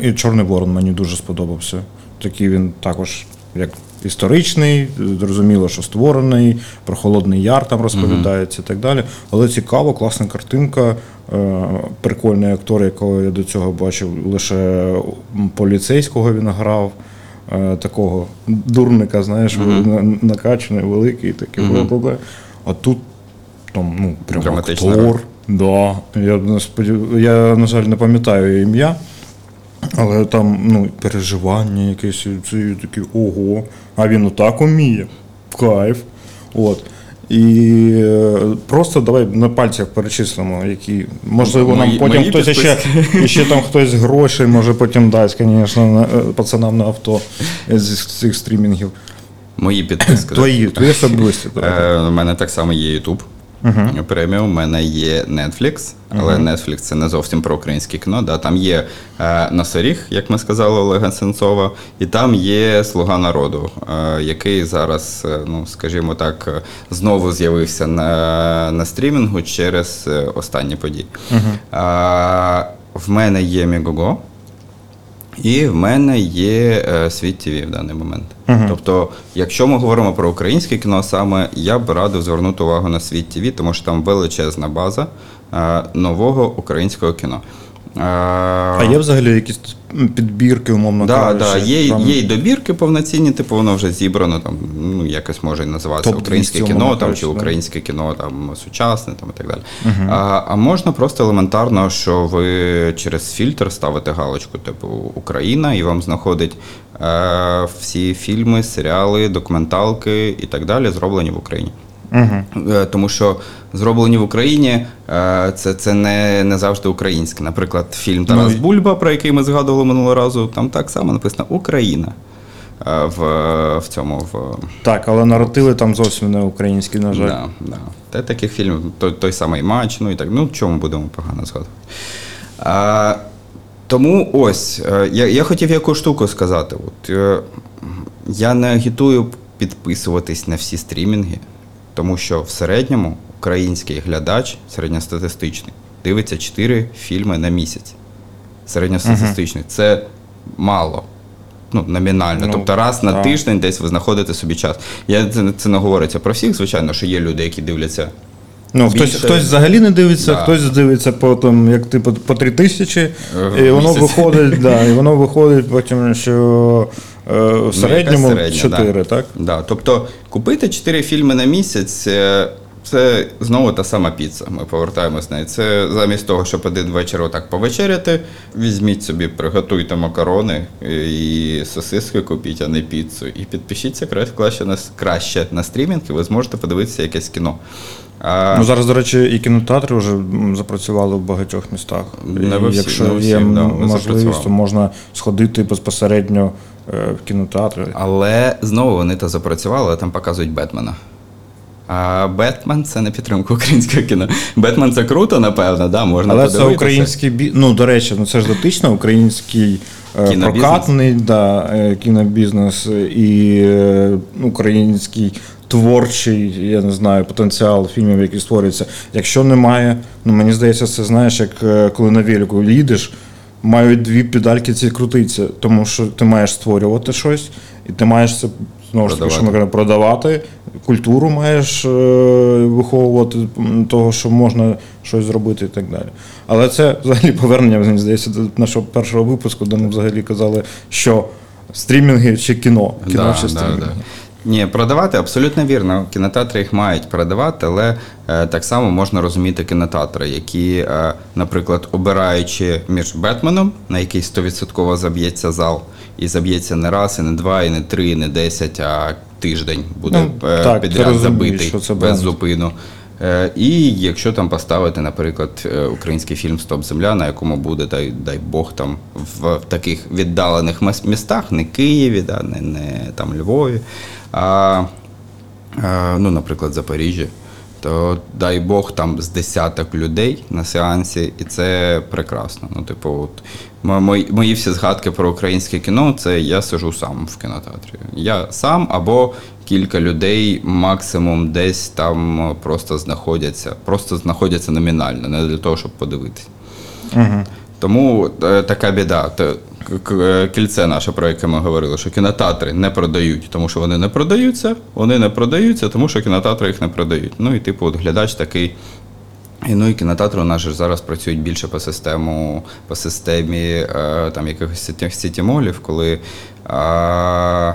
І Чорний Ворон мені дуже сподобався. Такий він також як історичний, зрозуміло, що створений, про Холодний Яр там розповідається і так далі. Але цікаво, класна картинка, е, прикольний актор, якого я до цього бачив, лише поліцейського він грав. е, Такого дурника, знаєш, на- накачаний, великий, такий. бла-бла-бла. А тут там, ну, прям актор. Да. Я, я, на жаль, не пам'ятаю ім'я, але там ну, переживання якесь, це такі ого. А він отак уміє. Кайф. От. І е, просто давай на пальцях перечислимо, які. Можливо, нам потім хтось хтось ще, ще там хтось грошей може потім дасть, звісно, е, пацанам на авто з цих стрімінгів. Мої підписки. Твої, твої особисті. Е, У мене так само є YouTube. Преміум, у мене є Netflix, але Netflix це не зовсім про українське кіно. Да? Там є е, Носоріг, як ми сказали, Олега Сенцова, і там є Слуга народу, е, який зараз, е, ну скажімо так, е, знову з'явився на, на стрімінгу через е, останні події. Е, в мене є Мігого. І в мене є е, світ ТВ в даний момент. Тобто, якщо ми говоримо про українське кіно, саме я б радив звернути увагу на світ ТВ, тому що там величезна база е, нового українського кіно. А є взагалі якісь підбірки, умовно Да, кажучи? да, є, там? є й добірки повноцінні, типу воно вже зібрано, там, ну, якось може називатися Топ-200, українське кіно там, кажучи, чи да. українське кіно там, сучасне там, і так далі. А, а можна просто елементарно, що ви через фільтр ставите галочку, типу Україна, і вам знаходить е, всі фільми, серіали, документалки і так далі, зроблені в Україні. Е, Тому що зроблені в Україні е, це, це не, не завжди українське. Наприклад, фільм Тарас Ну, Бульба, про який ми згадували минулого разу, там так само написано Україна е, в, в цьому. В, Так, але наративи там зовсім не українські, на жаль. да, да. Та таких фільмів, той, той самий матч, ну і так. Ну, чому будемо погано згадувати. А, тому ось, я, я хотів яку штуку сказати. От, я не агітую підписуватись на всі стрімінги, тому що в середньому український глядач, середньостатистичний, дивиться 4 фільми на місяць. Середньостатистичний. Це мало. Ну, номінально. Ну, тобто раз на так. тиждень десь ви знаходите собі час. Я, це, це не говориться про всіх, звичайно, що є люди, які дивляться Ну, хтось, Більше- хтось взагалі не дивиться, Да. хтось дивиться по там, як ти по, по три тисячі, Е, і воно місяць. виходить, [laughs] да, і воно виходить потім, що е, в середньому Ну, середня, 4, так? Да. Тобто купити 4 фільми на місяць. е, Це знову та сама піца. Ми повертаємось неї. Це замість того, щоб один вечір отак повечеряти, візьміть собі, приготуйте макарони і сосиски купіть, а не піцу. І підпишіться кра- краще на, с- краще на стрімінг, і ви зможете подивитися якесь кіно. А, Ну, зараз, до речі, і кінотеатри вже запрацювали в багатьох містах. Не всі- Якщо не во є да, вони можливість, запрацювали. то можна сходити безпосередньо е, в кінотеатри. Але знову вони то запрацювали, але там показують Бетмена. А Бетмен це не підтримка українського кіно. Бетмен це круто, напевно, да, можна Але подивитися. це український бі... Ну, до речі, ну це ж дотично, український е, Кінобізнес. прокатний да, е, кінобізнес і е, український творчий, я не знаю, потенціал фільмів, які створюються. Якщо немає, ну мені здається, це знаєш, як е, коли на велику їдеш, мають дві педальки ці крутиться, тому що ти маєш створювати щось, і ти маєш це знову ж таки, що ми кажемо, продавати. Культуру маєш е, виховувати того, що можна щось зробити і так далі. Але це взагалі повернення, мені здається, до нашого першого випуску, де ми взагалі казали, що стрімінги чи кіно. Кіно Да, чи да, стрімінги. да. Ні, продавати абсолютно вірно. Кінотеатри їх мають продавати, але е, так само можна розуміти кінотеатри, які, е, наприклад, обираючи між Бетменом, на який 100% заб'ється зал, і заб'ється не раз, і не два, і не три, і не десять, а тиждень буде Ну, е, так, підряд розумієш, забитий без бренд. зупину. Е, І якщо там поставити, наприклад, е, український фільм Стоп Земля, на якому буде, дай, дай Бог, там в, в таких віддалених містах, не Києві, да, не, не там Львові, а, е, ну, наприклад, Запоріжжя, то дай Бог там з десяток людей на сеансі, і це прекрасно. Ну, типу, от, мої, мої всі згадки про українське кіно це я сижу сам в кінотеатрі. Я сам або кілька людей максимум десь там просто знаходяться, просто знаходяться номінально, не для того, щоб подивитися. Угу. Тому е, така біда. Е, Кільце наше, про яке ми говорили, що кінотеатри не продають, тому що вони не продаються, вони не продаються, тому що кінотеатри їх не продають. Ну і типу, от глядач такий. І, ну і кінотеатри у нас же зараз працюють більше по систему, по системі е, там якихось сіті, сіті-молів, коли е,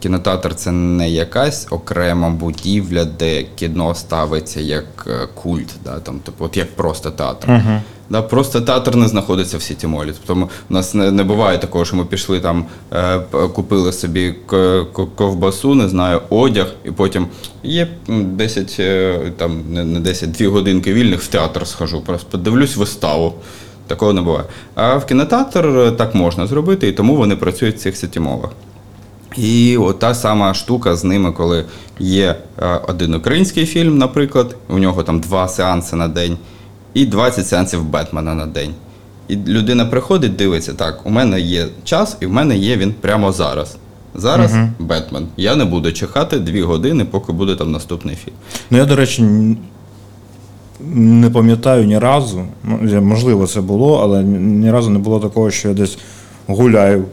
кінотеатр це не якась окрема будівля, де кіно ставиться як е, культ, да, там, типу, от як просто театр. Угу. Да, просто театр не знаходиться в сіті молі. Тому у нас не, не буває такого, що ми пішли там, е, купили собі ковбасу, не знаю, одяг, і потім є м, 10, е, там не, не 10, 2 годинки вільних в театр схожу, просто подивлюсь виставу. Такого не буває. А в кінотеатр е, так можна зробити, і тому вони працюють в цих сітімолах. І от та сама штука з ними, коли є е, один український фільм, наприклад, у нього там два сеанси на день, і 20 сеансів Бетмена на день. І людина приходить, дивиться, так, у мене є час, і в мене є він прямо зараз. Зараз Мгм. Бетмен. Я не буду чекати дві години, поки буде там наступний фільм. Ну я, до речі, не пам'ятаю ні разу. Ну, можливо, це було, але ні разу не було такого, що я десь гуляю,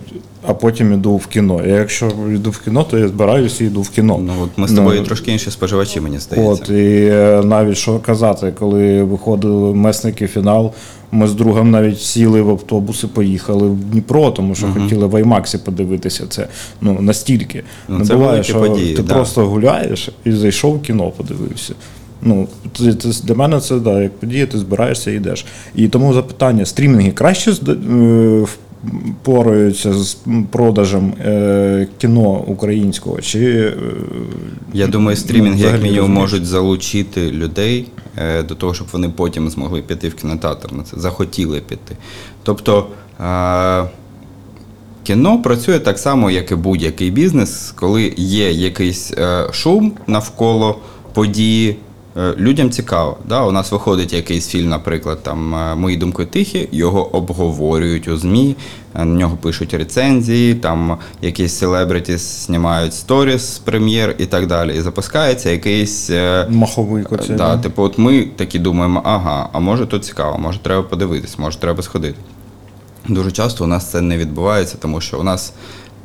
а потім іду в кіно. Я якщо йду в кіно, то я збираюся і йду в кіно. Ну от ми з тобою трошки інші споживачі, мені здається. От, і е, навіть що казати, коли виходили месники фінал, ми з другом навіть сіли в автобус і поїхали в Дніпро, тому що хотіли в Аймаксі подивитися це. Ну настільки. Ну, Не це буває, що події, ти да. просто гуляєш і зайшов в кіно, подивився. Ну, це, це, для мене це да, як подія, ти збираєшся і йдеш. І тому запитання: стрімінги краще е, впораються з продажем е, кіно українського, чи е, Я думаю, ну, стрімінги, як мінімум, можуть залучити людей е, до того, щоб вони потім змогли піти в кінотеатр на це, захотіли піти. Тобто е, кіно працює так само, як і будь-який бізнес, коли є якийсь е, шум навколо події. Е, Людям цікаво, да? у нас виходить якийсь фільм, наприклад, там е, Мої думки тихі, його обговорюють у ЗМІ, е, на нього пишуть рецензії, там якісь селебриті знімають сторіс прем'єр і так далі. І запускається якийсь. маховий оцей, Да, да. типу, от ми такі думаємо, ага, а може то цікаво, може треба подивитись, може треба сходити. Дуже часто у нас це не відбувається, тому що у нас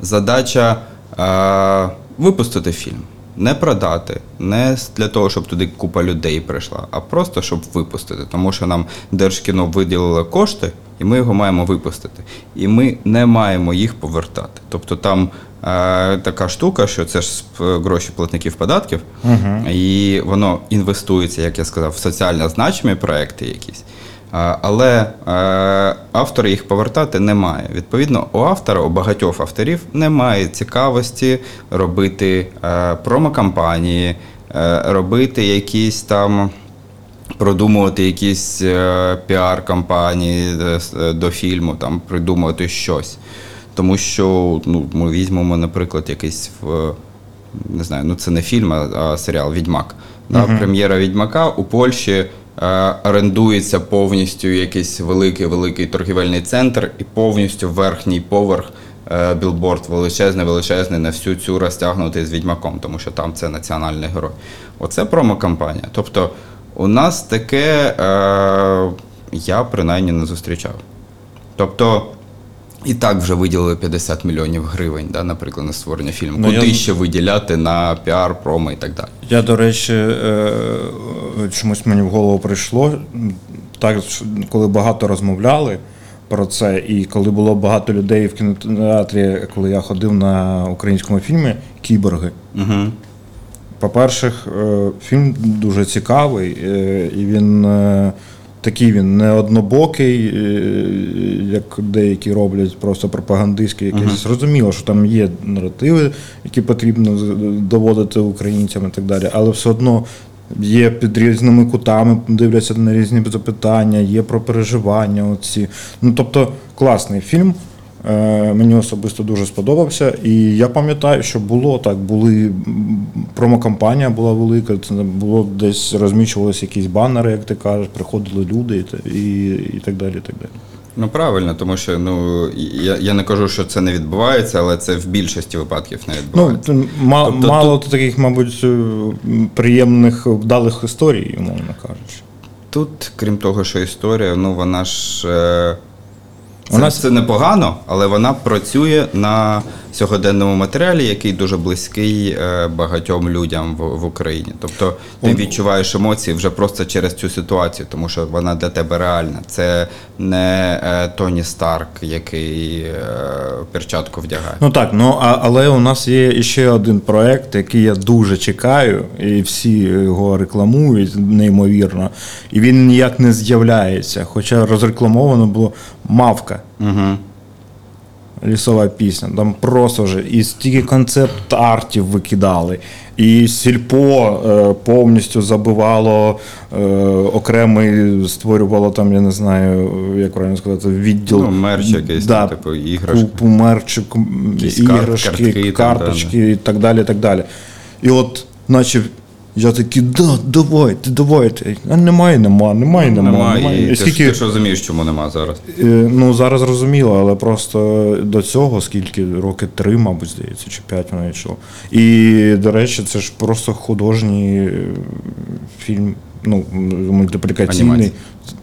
задача е, випустити фільм. Не продати, не для того, щоб туди купа людей прийшла, а просто щоб випустити. Тому що нам Держкіно виділило кошти, і ми його маємо випустити. І ми не маємо їх повертати. Тобто там е, така штука, що це ж гроші платників податків, і воно інвестується, як я сказав, в соціально значимі проекти якісь. Але е, автори їх повертати немає. Відповідно, у автора, у багатьох авторів немає цікавості робити е, промокампанії, е, робити якісь там. Продумувати якісь піар-кампанії до фільму, там придумувати щось. Тому що ну, ми візьмемо, наприклад, якийсь не знаю, ну це не фільм, а, серіал Відьмак. Да, Прем'єра Відьмака у Польщі орендується повністю якийсь великий великий торгівельний центр, і повністю верхній поверх е, білборд величезний, величезний на всю цю розтягнутий з відьмаком, тому що там це національний герой. Оце промокампанія. Тобто, у нас таке е, я принаймні не зустрічав. Тобто. І так вже виділили 50 мільйонів гривень, да, наприклад, на створення фільму. Ну, Куди я- ще виділяти на піар, промо і так далі. Я, до речі, е, чомусь мені в голову прийшло, так, коли багато розмовляли про це, і коли було багато людей в кінотеатрі, коли я ходив на українському фільмі Кіборги. Угу. По-перше, е, фільм дуже цікавий, е, і він е, такий він не однобокий, е, як деякі роблять, просто пропагандистський якийсь. Зрозуміло, що там є наративи, які потрібно доводити українцям і так далі, але все одно. Є під різними кутами, дивляться на різні запитання, є про переживання. Оці. Ну тобто класний фільм. Е, Мені особисто дуже сподобався. І я пам'ятаю, що було так, були промокампанія була велика, це було десь розміщувалися якісь банери, як ти кажеш, приходили люди і, і, і так далі. І так далі. Ну правильно, тому що ну я, я не кажу, що це не відбувається, але це в більшості випадків не Ну, відбувається. т- ма- Тобто мало таких, мабуть, е, приємних вдалих історій, умовно кажучи. Тут, крім того, що історія, ну вона ж. Е, це, нас це непогано, але вона працює на сьогоденному матеріалі, який дуже близький е, багатьом людям в, в Україні. Тобто ти відчуваєш емоції вже просто через цю ситуацію, тому що вона для тебе реальна. Це не е, Тоні Старк, який е, перчатку вдягає. Ну так, ну а, але у нас є ще один проект, який я дуже чекаю, і всі його рекламують неймовірно, і він ніяк не з'являється. Хоча розрекламовано було мавка. Угу. Лісова пісня. Там просто вже і стільки концепт-артів викидали, і сільпо е, повністю забивало е, окремий, створювало там, я не знаю, як правильно сказати, відділ. Ну, мерч якийсь, да, там, типу, іграшки. Купу мерчу, іграшки, картки там, карточки і так далі. і так далі. І от, наче. Я такий, да, давайте, давайте. А немає, нема, немає, нема. Нема, немає. і І ти, ж- скільки, ти ж розумієш, чому нема зараз. Е, Ну, зараз зрозуміло, але просто до цього, скільки роки три, мабуть, здається, чи п'ять воно йшло. І, до речі, це ж просто художній е, фільм, ну, мультиплікаційний. Анімація.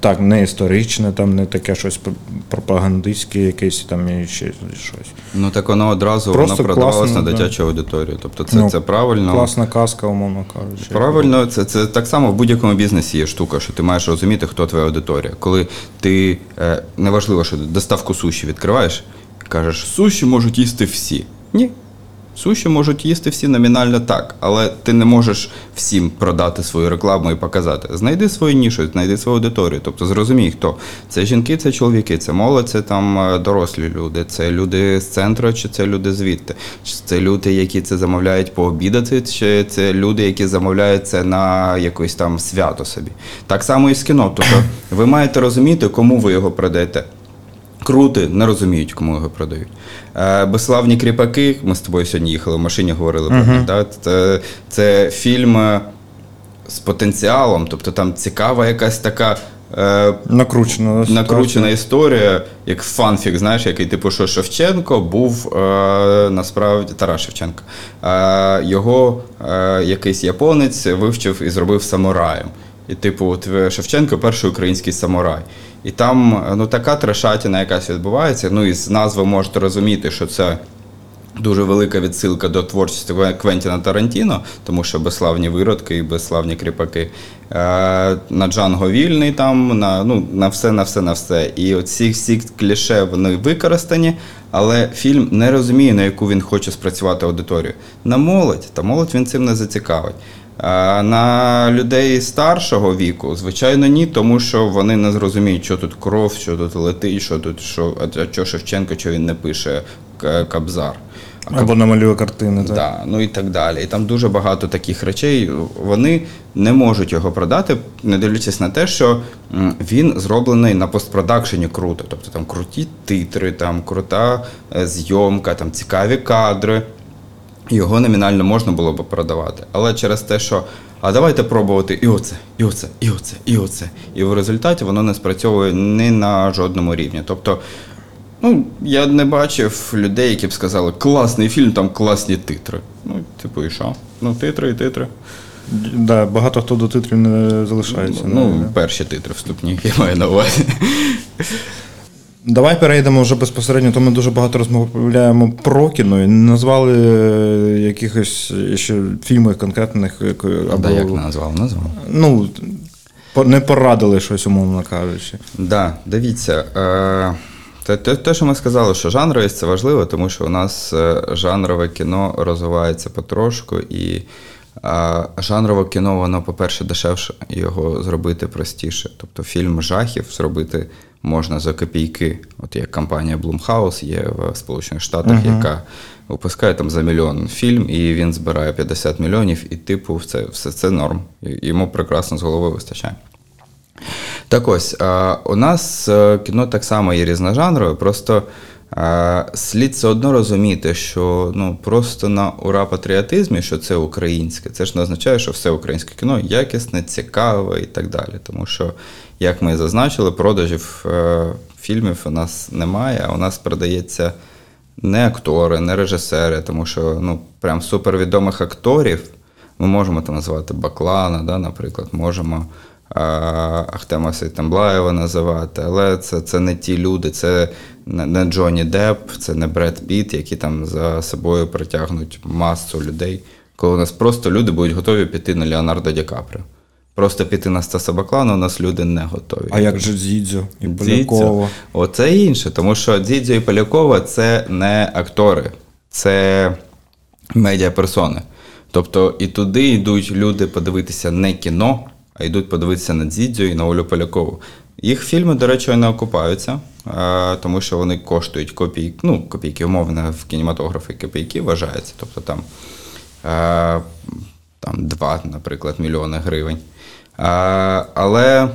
Так, не історичне, там не таке щось пропагандистське, якесь там і ще щось. Ну так воно одразу Просто воно продавалось класно, на да. дитячу аудиторію. Тобто це, Ну, це правильно. Класна казка, умовно кажучи. Правильно, це, це так само в будь-якому бізнесі є штука, що ти маєш розуміти, хто твоя аудиторія. Коли ти е, неважливо, що доставку суші відкриваєш, кажеш, суші можуть їсти всі. Ні. Суші можуть їсти всі номінально так, але ти не можеш всім продати свою рекламу і показати. Знайди свою нішу, знайди свою аудиторію. Тобто зрозумій, хто. Це жінки, це чоловіки, це молодь, це там е, дорослі люди, це люди з центру, чи це люди звідти. Чи це люди, які це замовляють пообідати, чи це люди, які замовляють це на якось там свято собі. Так само і з кіно. Тобто ви маєте розуміти, кому ви його продаєте. Крути не розуміють, кому його продають. Е, Безславні кріпаки. Ми з тобою сьогодні їхали в машині, говорили про них. Да? Це, це фільм е, з потенціалом, тобто там цікава якась така. Е, Накручена. Накручена історія, як фанфік, знаєш, який типу, що Шевченко був е, насправді Тарас Шевченко. Е, його е, якийсь японець вивчив і зробив самураєм. І, типу, от Шевченко перший український самурай. І там ну, така трешатіна якась відбувається. Ну і з назви можете розуміти, що це Дуже велика відсилка до творчості Квентіна Тарантіно, тому що безславні виродки і безславні кріпаки. Е, на Джанго вільний там, на, ну, на все, на все, на все. І оці всі кліше вони використані, але фільм не розуміє, на яку він хоче спрацювати аудиторію. На молодь, та молодь він цим не зацікавить. А на людей старшого віку, звичайно, ні, тому що вони не зрозуміють, що тут кров, що тут летить, що тут, що, а що Шевченко, що він не пише Кабзар. Або намалює картини. Так. Да, ну і так далі. І там дуже багато таких речей. Вони не можуть його продати, не дивлячись на те, що він зроблений на постпродакшені круто. Тобто там круті титри, там крута е, зйомка, там цікаві кадри. Його номінально можна було б продавати. Але через те, що а давайте пробувати і оце, і оце, і оце, і оце. І в результаті воно не спрацьовує ні на жодному рівні. Тобто, ну, я не бачив людей, які б сказали, класний фільм, там класні титри. Ну, типу, і що? Ну, титри і титри. Да, багато хто до титрів не залишається. Ну, перші титри вступні, я маю на увазі. Давай перейдемо вже безпосередньо, то ми дуже багато розмовляємо про кіно і не назвали е, якихось ще фільмів конкретних. е, Або, Да, як назвав? Назвав. Ну, не порадили щось, умовно кажучи. Да, дивіться. Е, те, те, те, що ми сказали, що жанровість це важливо, тому що у нас жанрове кіно розвивається потрошку, і е, жанрове кіно, воно, по-перше, дешевше, його зробити простіше. Тобто фільм жахів зробити можна за копійки. От як компанія Blumhouse є в Сполучених Штатах, яка випускає там за мільйон фільм, і він збирає 50 мільйонів, і типу, це, все це норм. Йому прекрасно з голови вистачає. Так ось, у нас е, кіно так само є різножанрове, просто слід все одно розуміти, що ну, просто на ура патріотизмі, що це українське, це ж не означає, що все українське кіно якісне, цікаве і так далі. Тому що, як ми зазначили, продажів е, фільмів у нас немає, а у нас продається не актори, не режисери, тому що ну, прям супервідомих акторів ми можемо там назвати Баклана, да, наприклад, можемо Ахтема Сейтамблаєва називати, але це, це не ті люди, це не, не Джонні Депп, це не Бред Піт, які там за собою притягнуть масу людей, коли у нас просто люди будуть готові піти на Леонардо Ді Каприо. Просто піти на Стаса Баклана у нас люди не готові. А як же Дзідзьо і. Полякова? Оце інше, тому що Дзідзьо і Полякова це не актори, це медіаперсони. Тобто і туди йдуть люди подивитися не кіно, а йдуть подивитися на Дзідзьо і на Олю Полякову. Їх фільми, до речі, не окупаються, е, тому що вони коштують копійки, ну, копійки, умовно, в кінематографі копійки вважається. Тобто там, е, там 2, наприклад, мільйони гривень. Е, але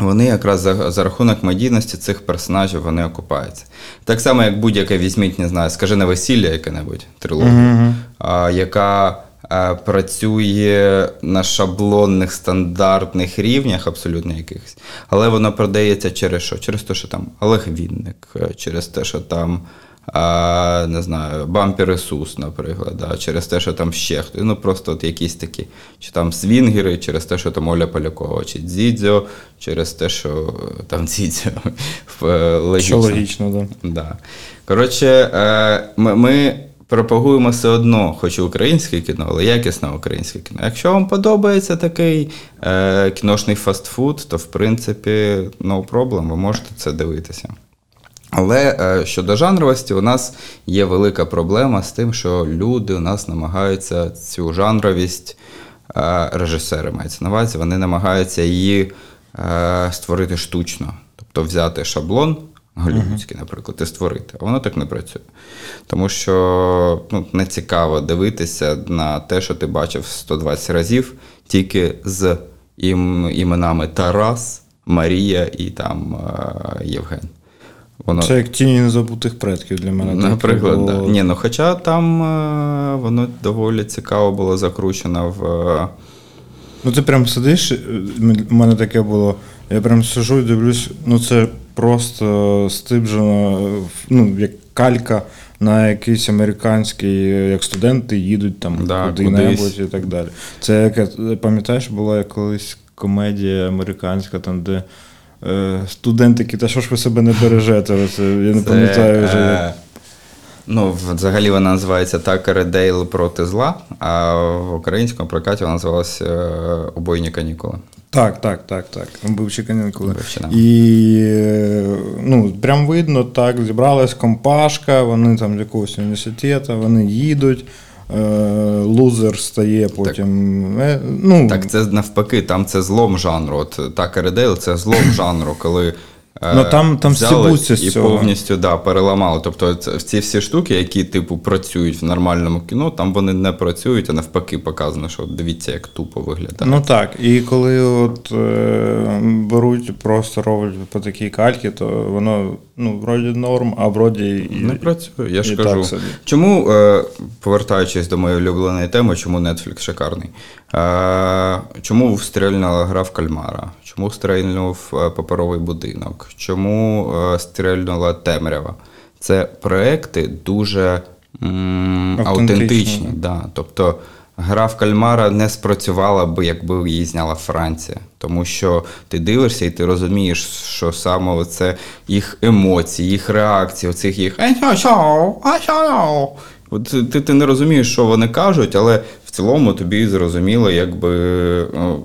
вони якраз за, за рахунок медійності цих персонажів вони окупаються. Так само, як будь-яке візьміть, не знаю, скажи на весілля яке-небудь трилогію, а, яка працює на шаблонних стандартних рівнях, абсолютно якихось, але воно продається через що? Через те, що там Олег Вінник, е, через те, що там. А, не знаю, бампер Ісус, наприклад, да, через те, що там ще хтось. Ну просто от якісь такі, чи там свінгери, через те, що там Оля Полякова, чи Дзідзьо, через те, що е, там Дзідзьо [laughs] е, Що логічно. логічно. Да. Да. Коротше, е, ми, ми пропагуємо все одно, хоч і українське кіно, але якісне українське кіно. Якщо вам подобається такий е, кіношний фастфуд, то в принципі no problem, ви можете це дивитися. Але е, щодо жанровості, у нас є велика проблема з тим, що люди у нас намагаються цю жанровість, е, режисери мається на увазі, вони намагаються її е, створити штучно. Тобто взяти шаблон голівудський, наприклад, і створити. А воно так не працює. Тому що ну, не цікаво дивитися на те, що ти бачив 120 разів, тільки з ім, іменами Тарас, Марія і там е, Євген. Воно, Це як тіні незабутих предків для мене. так Наприклад, було. да. Ні, ну хоча там е, воно доволі цікаво було закручено в. Е, Ну ти прям сидиш, е, у мене таке було. Я прям сижу і дивлюсь, ну це просто стиджено, ну, як калька на якийсь американський, як студенти їдуть там Да, куди-небудь і так далі. Це яке, пам'ятаєш, була колись комедія американська, там, де е, студентики, та що ж ви себе не бережете? [laughs] Оце, я не це, пам'ятаю вже. Е, Ну, взагалі вона називається Такер і Дейл проти зла, а в українському прокаті вона називалася е, Убойні канікули. Так, так, так, так. Вбивчі канікули. Вбивчі. І е, ну, прям видно, так, зібралась компашка, вони там з якогось університету, вони їдуть. е, Лузер стає потім. е, Ну, Так, це навпаки, там це злом жанру. От Такер Дейл це злом жанру, коли. Е, Ну, там- там взяли з і цього. повністю да, переламали. Тобто, ці всі штуки, які, типу, працюють в нормальному кіно, там вони не працюють, а навпаки, показано, що дивіться, як тупо виглядає. Ну так, і коли от е, беруть, просто роблять по такій кальці, то воно ну, вроді норм, а вроді і, Не працює, я ж кажу. Чому, е, повертаючись до моєї улюбленої теми, чому Netflix шикарний? Е, чому стрільнула гра в кальмара? Чому стрільнув е, паперовий будинок? Чому е, стрільнула темрява? Це проекти дуже м, Автентичні, автентичні. Да. Тобто гра в кальмара не спрацювала би, якби її зняла Франція. Тому що ти дивишся і ти розумієш, що саме це їх емоції, їх реакції, оцих їх От ти, ти не розумієш, що вони кажуть, але в цілому тобі зрозуміло, якби ну,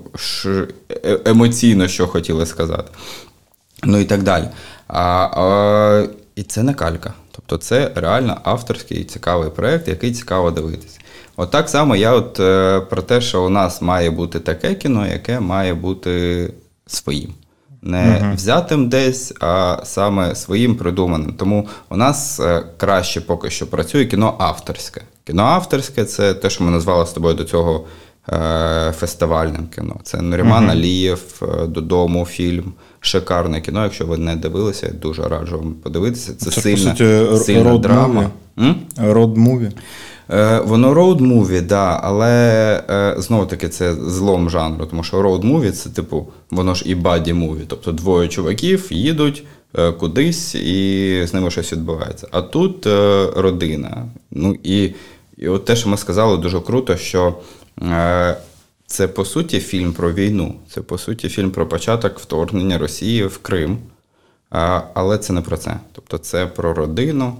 е- емоційно, що хотіли сказати. Ну і так далі. А, а, і це не калька. Тобто це реально авторський цікавий проєкт, який цікаво дивитися. От так само я от е, про те, що у нас має бути таке кіно, яке має бути своїм. Не взятим десь, а саме своїм придуманим. Тому у нас е, краще поки що працює кіно авторське. Кіно авторське це те, що ми назвали з тобою до цього фестивальним кіно. Це Нуріман Алієв, е, додому фільм. Шикарне кіно. Якщо ви не дивилися, я дуже раджу вам подивитися. Це, Це, по суті, сильна road драма. Road movie. Е, воно road movie, да, але е, знову таки це злом жанру, тому що road movie це типу, воно ж і buddy movie. Тобто двоє чуваків їдуть е, кудись і з ними щось відбувається. А тут е, родина. Ну і, і от те, що ми сказали, дуже круто, що е, це по суті фільм про війну. Це по суті фільм про початок вторгнення Росії в Крим. Але це не про це. Тобто це про родину,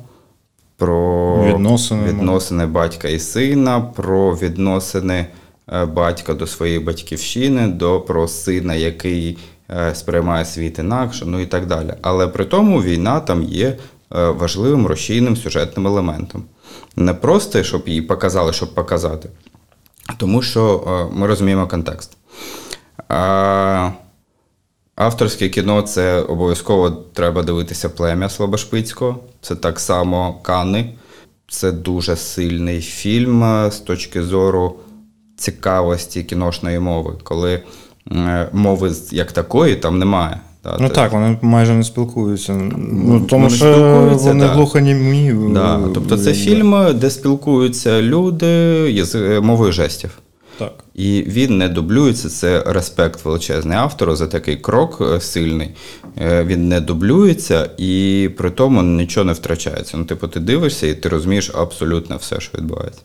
про Відносини, відносини батька і сина, про відносини е, батька до своєї батьківщини, до про сина, який е, сприймає світ інакше, ну і так далі. Але при тому війна там є е, важливим рушійним сюжетним елементом. Не просто, щоб її показали, щоб показати, тому що е, ми розуміємо контекст. Авторське кіно це обов'язково треба дивитися плем'я Слобошпицького. Це так само Кани. Це дуже сильний фільм е, з точки зору цікавості кіношної мови, коли е, мови як такої там немає. Да, Ну так, вони майже не спілкуються. Ну, тому вони що спілкуються, вони да. глухонімі. Да, тобто це фільм, де спілкуються люди язи- мовою жестів. Так. І він не дублюється. Це респект величезний автору за такий крок е, сильний. Е, Він не дублюється і при тому нічого не втрачається. Ну, типу, ти дивишся і ти розумієш абсолютно все, що відбувається.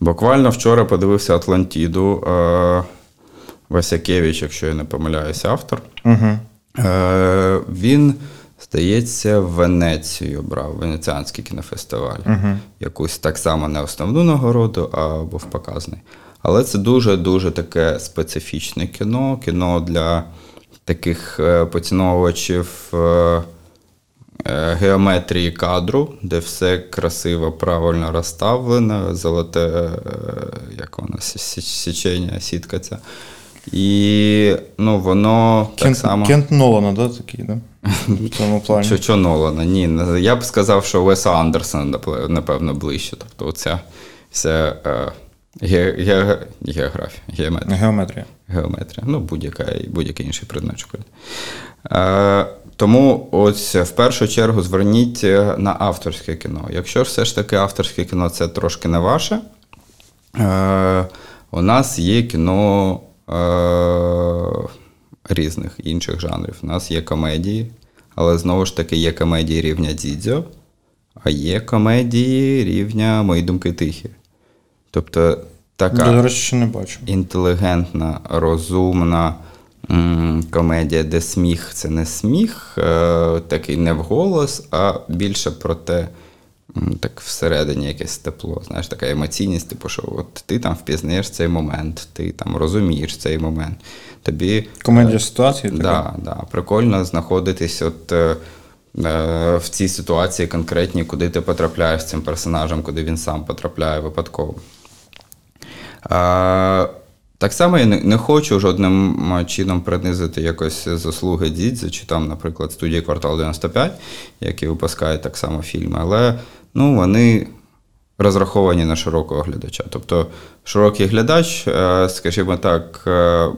Буквально вчора подивився Атлантіду е, Васякевич, якщо я не помиляюся, автор. Угу. Е, Він, здається, Венецію брав, Венеціанський кінофестиваль. Якусь так само не основну нагороду, а був показаний. Але це дуже-дуже таке специфічне кіно, кіно для таких е, поціновувачів е, геометрії кадру, де все красиво, правильно розставлено, золоте, як воно, сі- сі- січення, сітка ця. І ну, воно так само. Кент Нолана, да, такий, да? [laughs] В цьому плані. Що, що Нолана? Ні, я б сказав, що Веса Андерсона, напевно, ближче. Тобто оця вся е, ге, ге, географія, геометрія. Геометрія. Геометрія, ну будь-яка, будь-який інший предмет школи. Е, тому ось в першу чергу зверніть е, на авторське кіно. Якщо все ж таки авторське кіно це трошки не ваше, е, у нас є кіно е, різних інших жанрів. У нас є комедії, але знову ж таки є комедії рівня Дідзьо, а є комедії рівня Мої думки тихі. Тобто така До речі, не бачу. інтелігентна, розумна м, комедія, де сміх це не сміх, е, такий не вголос, а більше про те, так всередині якесь тепло, знаєш, така емоційність, типу, що от ти там впізнаєш цей момент, ти там розумієш цей момент. Тобі Комедія ситуації така? Да, да. Прикольно знаходитись от, е, е, в цій ситуації конкретній, куди ти потрапляєш з цим персонажем, куди він сам потрапляє випадково. А, так само я не, хочу жодним чином принизити якось заслуги Дідзі, чи там, наприклад, студії Квартал 95, які випускають так само фільми, але ну, вони розраховані на широкого глядача. Тобто, широкий глядач, е, скажімо так, е,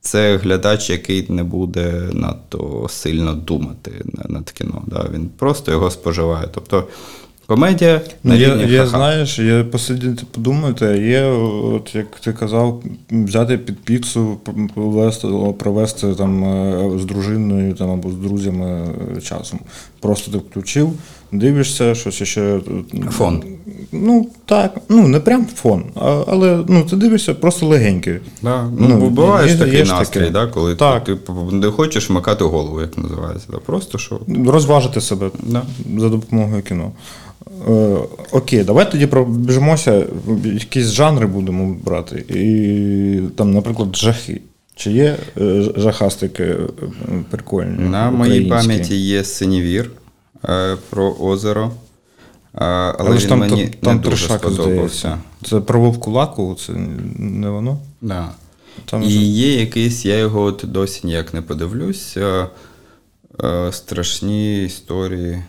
це глядач, який не буде надто сильно думати над кіно. Да? Він просто його споживає. Тобто комедія на є, рівні є знаєш, є посидіти, подумати, а є, от як ти казав, взяти під піцу, провести, провести там е, з дружиною там, або з друзями е, часом. Просто ти включив, дивишся, щось ще. е, Фон. Ну, так, ну не прям фон, а, але ну, ти дивишся просто легенький. Да. Ну, Ну, буває ж такий настрій, таке. да, коли Так. ти, ти не хочеш вмикати голову, як називається. Да? Просто що. Розважити себе Да. за допомогою кіно. Е, окей, давай тоді пробіжимося, якісь жанри будемо брати. І там, наприклад, жахи. Чи є е, жахастики е, прикольні? На моїй пам'яті є синівір е, про озеро. Е, але Але ж він там, мені там не дуже трешак, сподобався. здається. Це про Вовку Лаку, це не воно? Да. Там І вже- є якийсь, я його от досі ніяк не подивлюсь. е, е, страшні історії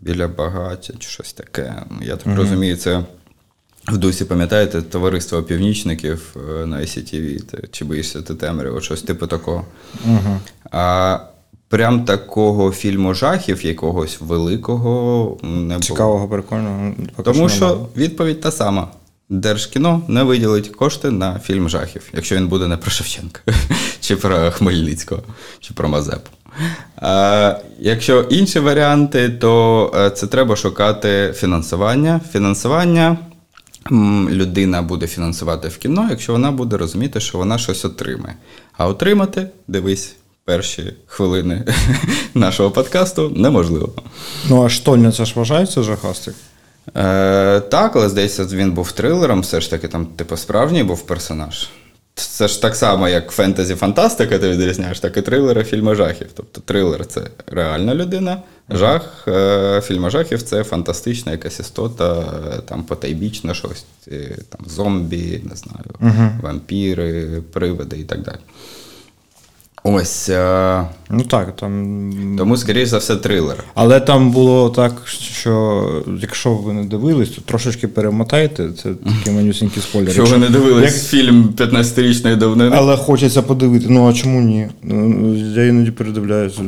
біля багаття чи щось таке. Я так розумію, це в дусі, пам'ятаєте, товариство опівнічників е, на ICTV, чи боїшся ти темряви, щось типу такого. А прям такого фільму жахів, якогось великого не було. Цікавого, прикольного. Тому що що відповідь та сама. Держкіно не виділить кошти на фільм жахів, якщо він буде не про Шевченка, [laughs] чи про Хмельницького, чи про Мазепу. Якщо інші варіанти, то е, це треба шукати фінансування. Фінансування людина буде фінансувати в кіно, якщо вона буде розуміти, що вона щось отримає. А отримати, дивись, перші хвилини [laughs] нашого подкасту неможливо. Ну, а штольня це ж вважається жахастик? Е, так, але здається, він був трилером, все ж таки там, типу, справжній був персонаж. Це ж так само, як фентезі фантастика, ти відрізняєш, так і трилери фільми жахів. Тобто трилер це реальна людина, жах, е, фільми жахів це фантастична якась істота, е, там потайбічна щось, е, там зомбі, не знаю, вампіри, привиди і так далі. Ось. Е, Ну так, там. тому, скоріш за все, трилер. Але там було так, що якщо ви не дивились, то трошечки перемотайте. Це такі [laughs] манюсінькі спойлери. Якщо ви не дивились Як- фільм 15-річної давнини. Але хочеться подивити. Ну а чому ні? Ну, Я іноді передивляюся.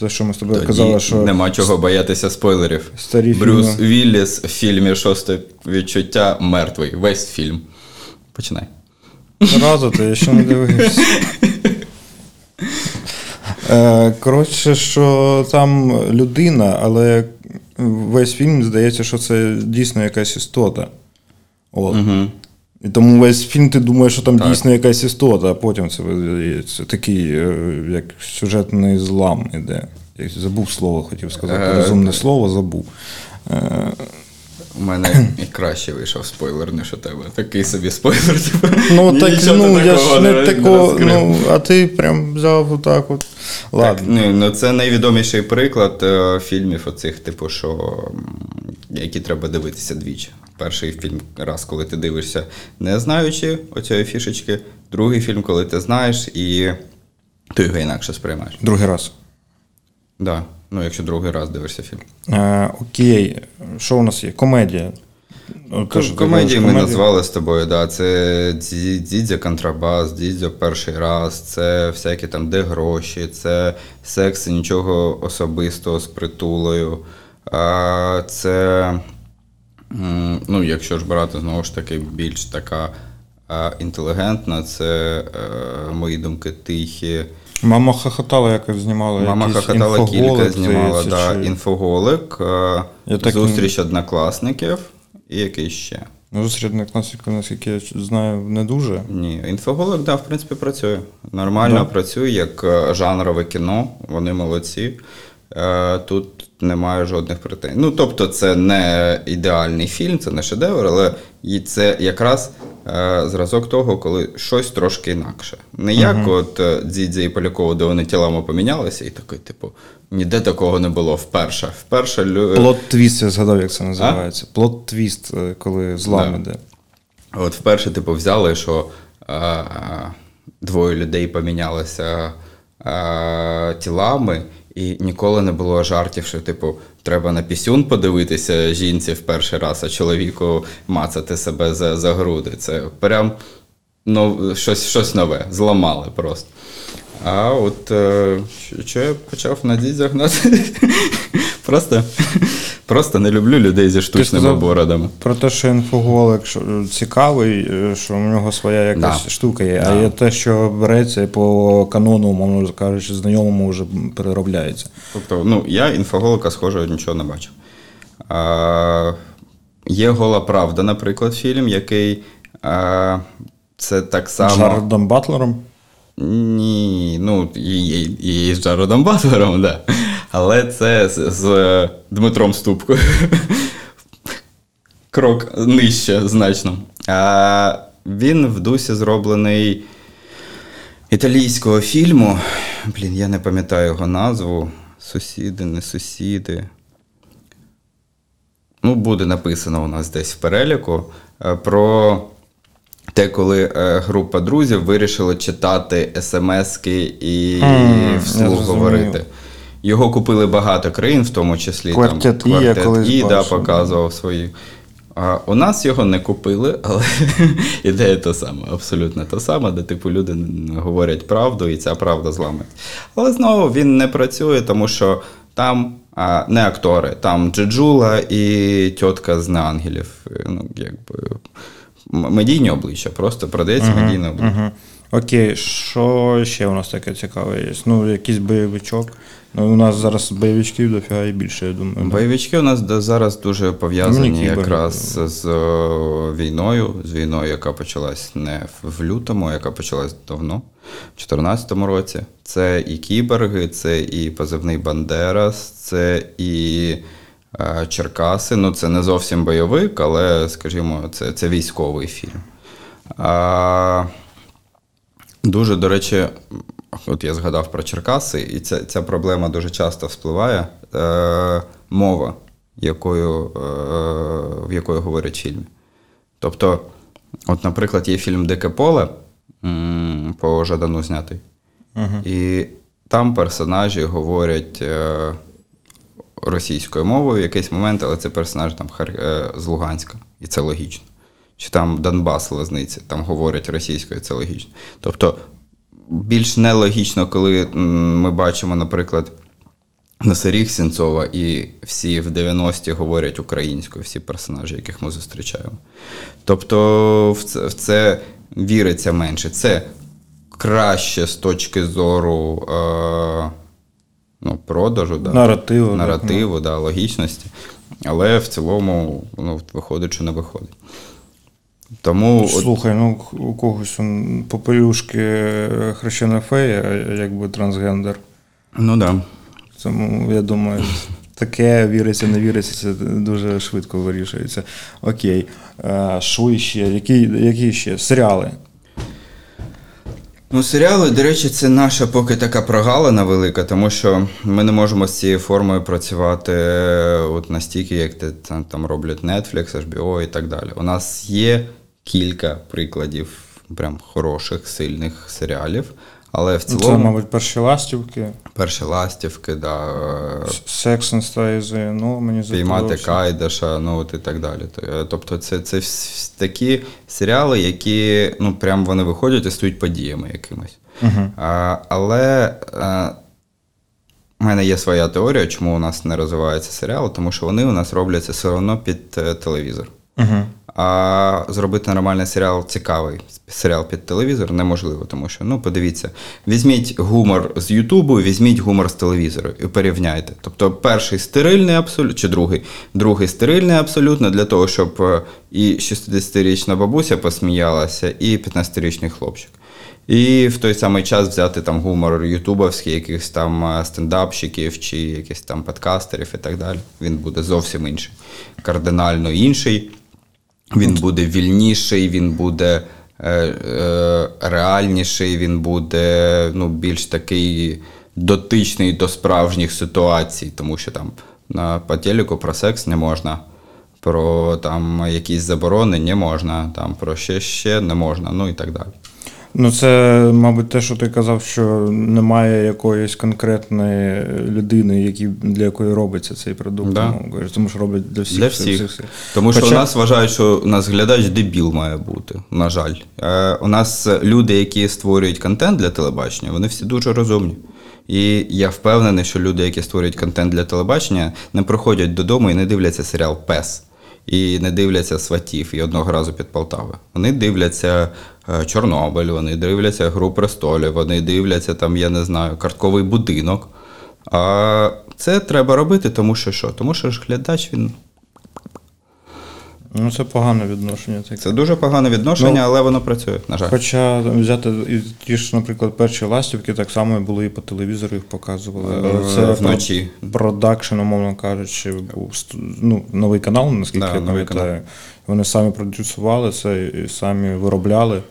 Те, що ми з тобою Тоді казали, що нема чого боятися спойлерів. Старі Брюс фільми. Вілліс в фільмі Шосте відчуття мертвий. Весь фільм. Починай. разу, то я ще не [laughs] дивився. Е, Коротше, що там людина, але весь фільм здається, що це дійсно якась істота. От. Угу. І тому весь фільм ти думаєш, що там Так. дійсно якась істота, а потім це, видається такий, е, як сюжетний злам іде. Я забув слово, хотів сказати. Е, Розумне слово забув. У мене і краще вийшов спойлер, ніж у тебе. Такий собі спойлер. Типу, Ну, так, ну, я ж не такого, ну, а ти прям взяв отак от. Так, Ладно. ну, ну, це найвідоміший приклад е, фільмів, оцих, типу, що, які треба дивитися двічі. Перший фільм раз, коли ти дивишся, не знаючи оцієї фішечки, другий фільм, коли ти знаєш, і ти його інакше сприймаєш. Другий раз. Да. Ну, якщо другий раз дивишся фільм. Е, окей, що у нас є? Комедія. Що ти Комедії ми назвали з тобою, да. Це Дідзя контрабас, Дідзя перший раз, це всякі там де гроші, це секс і нічого особистого з притулою. А, це, ну, якщо ж брати знову ж таки більш така інтелігентна, це е, мої думки тихі. Мама хохотала, якось знімала. Мама хохотала кілька, знімала да, чи- інфоголик, е, Я так зустріч однокласників і який ще. Ну, зустрідник класика, наскільки я знаю, не дуже. Ні, інфоголик, да, в принципі, працює. Нормально Да. працює як е, жанрове кіно, вони молодці. Е, тут немає жодних претензій. Ну, тобто, це не ідеальний фільм, це не шедевр, але і це якраз е, зразок того, коли щось трошки інакше. Не як от е, Дзідзя і Полякова, де вони тілами помінялися, і такий, типу, ніде такого не було вперше. Вперше лю... Плот-твіст, я згадав, як це називається. Plot twist, коли злам Да. іде. От вперше, типу, взяли, що е, двоє людей помінялися е, тілами, і ніколи не було жартів, що, типу, треба на пісюн подивитися жінці в перший раз, а чоловіку мацати себе за, за груди. Це прям ну, щось, щось нове, зламали просто. А от е, що- що я почав на дідзях гнати? [laughs] Просто, [laughs] просто не люблю людей зі штучними сказав- бородами. Про те, що інфоголик цікавий, е, що в нього своя якась Да. штука є, а є те, що береться і по канону, умовно кажучи, знайомому вже переробляється. Тобто, ну, я інфоголика схожого нічого не бачив. А, є гола правда, наприклад, фільм, який а, це так само. Джаредом Батлером. Ні, ну і, і, і з Джародом Батлером, да. Але це з, з Дмитром Ступкою. [laughs] Крок нижче значно. А, він в дусі зроблений італійського фільму. Блін, я не пам'ятаю його назву. Сусіди, не сусіди. Ну, буде написано у нас десь в переліку. е, Про те, коли е, група друзів вирішила читати смски і я вслух говорити. Його купили багато країн, в тому числі Квартет там, я колись І, да, показував свої. А, у нас його не купили, [laughs] але ідея та сама, абсолютно та сама, де типу люди говорять правду, і ця правда зламить. Але знову він не працює, тому що там а, не актори, там Джеджула і тітка з неангелів. Е, Ну, якби медійні обличчя, просто продається медійне обличчя. Угу. Окей, що ще у нас таке цікаве є? Ну, якийсь бойовичок. Ну, у нас зараз бойовичків дофіга і більше, я думаю. да. Бойовички у нас зараз дуже пов'язані Ну, якраз з е, війною, з війною, яка почалась не в- лютому, а яка почалась давно, в 2014 році. Це і кіберги, це і позивний Бандерас, це і е, Черкаси. Ну, це не зовсім бойовик, але, скажімо, це, це військовий фільм. А, Дуже, до речі, от я згадав про Черкаси, і ця, ця проблема дуже часто вспливає. Е, мова, якою, е, в якої говорять в фільмі. Тобто, от, наприклад, є фільм Дике поле по Жадану знятий. І там персонажі говорять е, російською мовою в якийсь момент, але це персонаж там Хар- е, з Луганська, і це логічно. Чи там Донбас Лазниці, там говорять російською, це логічно. Тобто більш нелогічно, коли ми бачимо, наприклад, Носоріг Сінцова, і всі в 90-ті говорять українською, всі персонажі, яких ми зустрічаємо. Тобто в це, в це віриться менше. Це краще з точки зору е, ну, продажу, да, Наративу, так, да, логічності. Але в цілому ну, виходить, що не виходить. Тому Слухай, ну у когось он, попелюшки хрещена фея, якби трансгендер. ну да. Тому я думаю, таке віриться, не віриться, це дуже швидко вирішується. Окей. Е, Що ще? Які, які ще? Серіали. Ну, серіали, до речі, це наша поки така прогалина велика, тому що ми не можемо з цією формою працювати е, от настільки, як там, там роблять Netflix, HBO і так далі. У нас є кілька прикладів прям хороших, сильних серіалів, але в Ну, цілому Це, мабуть, перші ластівки. перші ластівки, да, е, Секс Stay, ну мені Піймати. Кайдаша, ну от і так далі. Е, Тобто, це, це такі серіали, які ну прям вони виходять і стають подіями якимось. Мгм. А, але а, в мене є своя теорія, чому у нас не розвиваються серіали, тому що вони у нас робляться все одно під е, телевізор. Мгм. А зробити нормальний серіал цікавий серіал під телевізор неможливо, тому що ну подивіться, візьміть гумор з Ютубу, візьміть гумор з телевізору і порівняйте. Тобто, перший стерильний абсолютно, чи другий, другий стерильний абсолютно для того, щоб е, і 60-річна бабуся посміялася, і 15-річний хлопчик. І в той самий час взяти там гумор ютубовський, якихось там е, стендапщиків чи якихось там подкастерів і так далі. Він буде зовсім інший. Кардинально інший. Він буде вільніший, він буде е, е, реальніший, він буде ну, більш такий дотичний до справжніх ситуацій, тому що там на по про секс не можна, про там якісь заборони не можна, там про ще ще не можна, ну і так далі. Ну, це, мабуть, те, що ти казав, що немає якоїсь конкретної людини, які, для якої робиться цей продукт. Да. Ну, тому що роблять для всіх. Для всіх, всіх. всіх. Тому що Хоча- у нас вважають, що у нас глядач дебіл має бути, на жаль. Е, у нас люди, які створюють контент для телебачення, вони всі дуже розумні. І я впевнений, що люди, які створюють контент для телебачення, не приходять додому і не дивляться серіал Пес. І не дивляться сватів і одного разу під Полтави. Вони дивляться е, Чорнобиль, вони дивляться Гру престолів, вони дивляться там, я не знаю, картковий будинок. А це треба робити, тому що що? Тому що ж глядач він Ну, це погане відношення. таке. Це дуже погане відношення, Ну, але воно працює, на жаль. Хоча там, взяти і ті ж, наприклад, перші ластівки так само були і по телевізору їх показували. Але Е, це вночі. продакшн, умовно кажучи, був ну, новий канал, наскільки Да, я новий пам'ятаю. Вони самі продюсували це і самі виробляли.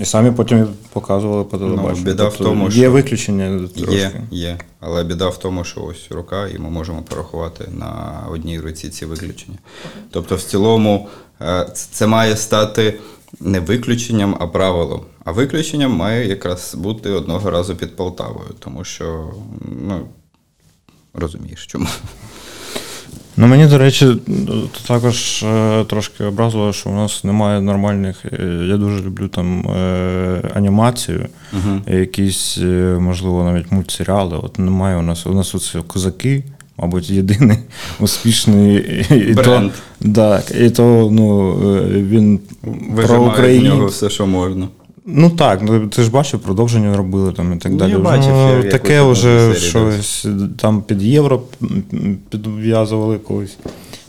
І самі потім показували по телебаченню. Ну, біда в Тобто тому, є що виключення трошки. Є, є. Але біда в тому, що ось рука, і ми можемо порахувати на одній руці ці виключення. Тобто, в цілому, е, це має стати не виключенням, а правилом. А виключенням має якраз бути одного разу під Полтавою, тому що, ну, розумієш, чому. Ну мені, до речі, також е, трошки образило, що у нас немає нормальних. е, Я дуже люблю там е, анімацію, якісь, е, можливо, навіть мультсеріали. От немає у нас. У нас оце козаки, мабуть, єдиний [laughs] успішний і Бренд. То, і то ну, він про Україну. все, що можна. Ну так, ну ти ж бачив, продовження робили там і так Ну, далі. я бачив, ну, я таке вже щось там під євро підв'язували колись.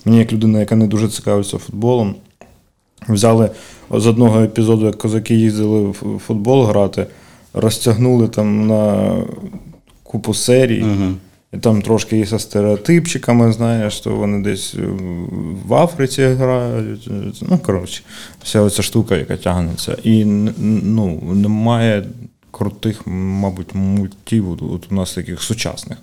Мені, як людина, яка не дуже цікавиться футболом, взяли з одного епізоду, як козаки їздили в футбол грати, розтягнули там на купу серій. І там трошки і зі стереотипчиками, знаєш, що вони десь е, в Африці грають. Ну, коротше, вся оця штука, яка тягнеться. І ну, немає крутих, мабуть, мультів от у нас таких сучасних.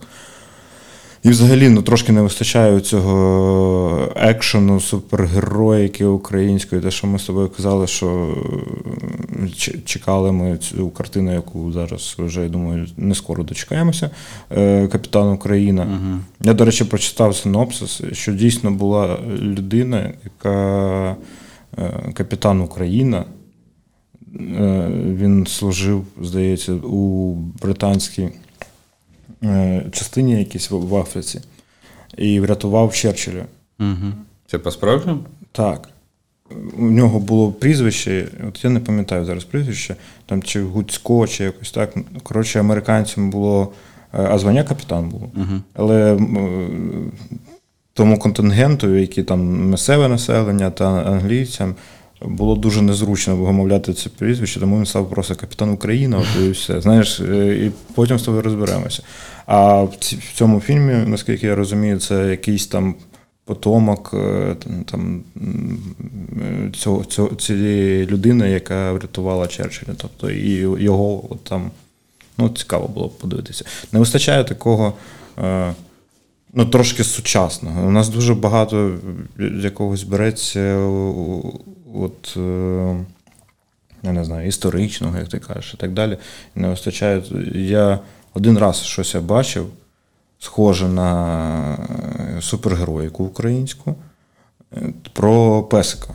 І взагалі ну, трошки не вистачає цього екшену, супергероїки української, те, що ми з тобою казали, що чекали ми цю картину, яку зараз вже, я думаю, не скоро дочекаємося. е, Капітан Україна. Я, до речі, прочитав синопсис, що дійсно була людина, яка е, капітан Україна. Е, Він служив, здається, у британській частині якійсь в Африці і врятував Черчилля. Угу. Це по-справжньому? Так. У нього було прізвище, от я не пам'ятаю зараз прізвище, там чи Гуцько, чи якось так. Коротше, американцям було, е, а звання капітан було. Але е, тому контингенту, які там місцеве населення та англійцям, було дуже незручно вимовляти це прізвище, тому він став просто капітан Україна, от і все. Знаєш, е, і потім з тобою розберемося. А в цьому фільмі, наскільки я розумію, це якийсь там потомок е, там, е, цього, цього, цієї людини, яка врятувала Черчилля. Тобто і його от там ну, цікаво було б подивитися. Не вистачає такого. Е, Ну, трошки сучасного. У нас дуже багато якогось береться от, я не знаю, історичного, як ти кажеш, і так далі. Не вистачає. Я один раз щось я бачив, схоже на е, супергероїку українську, е, про песика.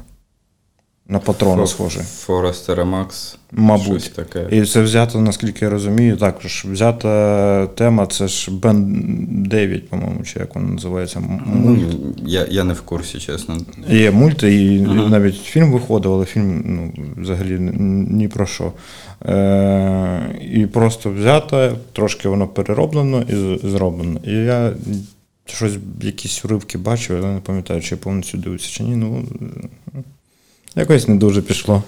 На патрона схоже. Форестера Макс. Мабуть. Щось таке. І це взято, наскільки я розумію, також взята тема, це ж Бен 9, по-моєму, чи як воно називається. Мульт. Ну, Я, я не в курсі, чесно. Є мульт, і навіть фільм виходив, але фільм ну, взагалі ні про що. Е, і просто взято, трошки воно перероблено і зроблено. І я щось, якісь уривки бачив, але не пам'ятаю, чи я повністю дивився чи ні. Ну, якось не дуже пішло.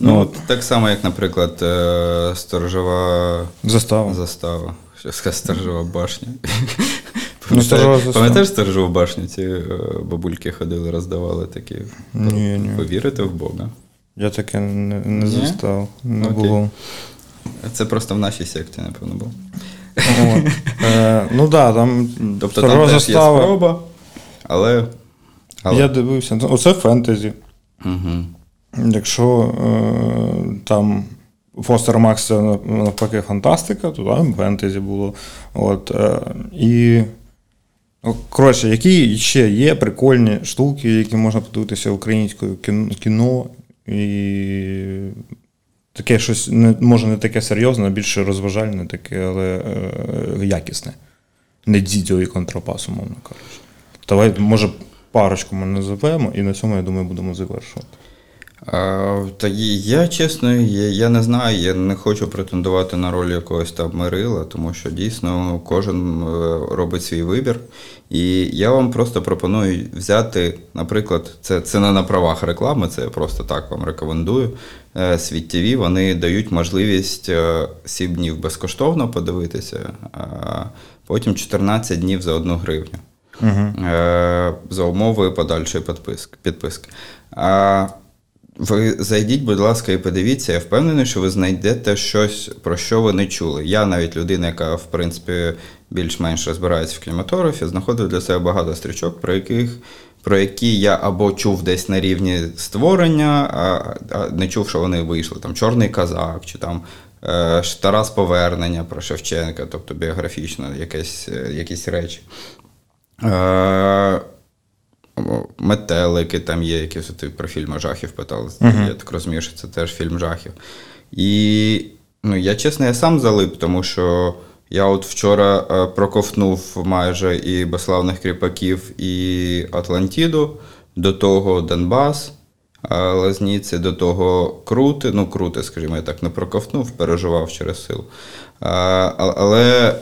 Ну, от. так само, як, наприклад, е, сторожова Застава. застава. Що сказати, сторожова башня. Ну. [laughs] Пам'ятаєш сторожову башню? Ці е, бабульки ходили, роздавали такі. Ні, ні. Ви вірите в Бога? Я таке не, не застав. Не Окей. було. Це просто в нашій секті, напевно, було. От. [laughs] Е, ну так, да, там Тобто там теж є застава. спроба, але. але... Я дивився. Ну, Оце фентезі. Угу. Якщо е, там Фостер Макс це навпаки фантастика, то там фентезі було. От, е, і, ну, коротше, які ще є прикольні штуки, які можна подивитися українською кіно, і таке щось, не, може, не таке серйозне, а більше розважальне, таке, але е, якісне. Не дідьо і контрапас, умовно кажучи. Давай, може, парочку ми називемо, і на цьому, я думаю, будемо завершувати. А, та я чесно, я, я не знаю, я не хочу претендувати на роль якогось там Мирила, тому що дійсно кожен е, робить свій вибір. І я вам просто пропоную взяти, наприклад, це, це не на правах реклами, це я просто так вам рекомендую. Е, Світ ТВ, вони дають можливість е, 7 днів безкоштовно подивитися, а потім 14 днів за 1 гривню. Е, за умови подальшої підписки. А ви зайдіть, будь ласка, і подивіться. Я впевнений, що ви знайдете щось, про що ви не чули. Я навіть людина, яка, в принципі, більш-менш розбирається в кінематографі, знаходив для себе багато стрічок, про яких. Про які я або чув десь на рівні створення, а, а не чув, що вони вийшли. Там Чорний казак, чи там е, Тарас Повернення про Шевченка, тобто біографічно якесь, е, якісь речі. Е, Метелики там є, якісь ти про фільми жахів питали. Я так розумію, що це теж фільм жахів. І ну, я чесно, я сам залип, тому що я от вчора е, проковтнув майже і безславних кріпаків, і Атлантіду, до того Донбас. е, Лазніці, до того крути, ну крути, скажімо, я так не проковтнув, переживав через силу. Але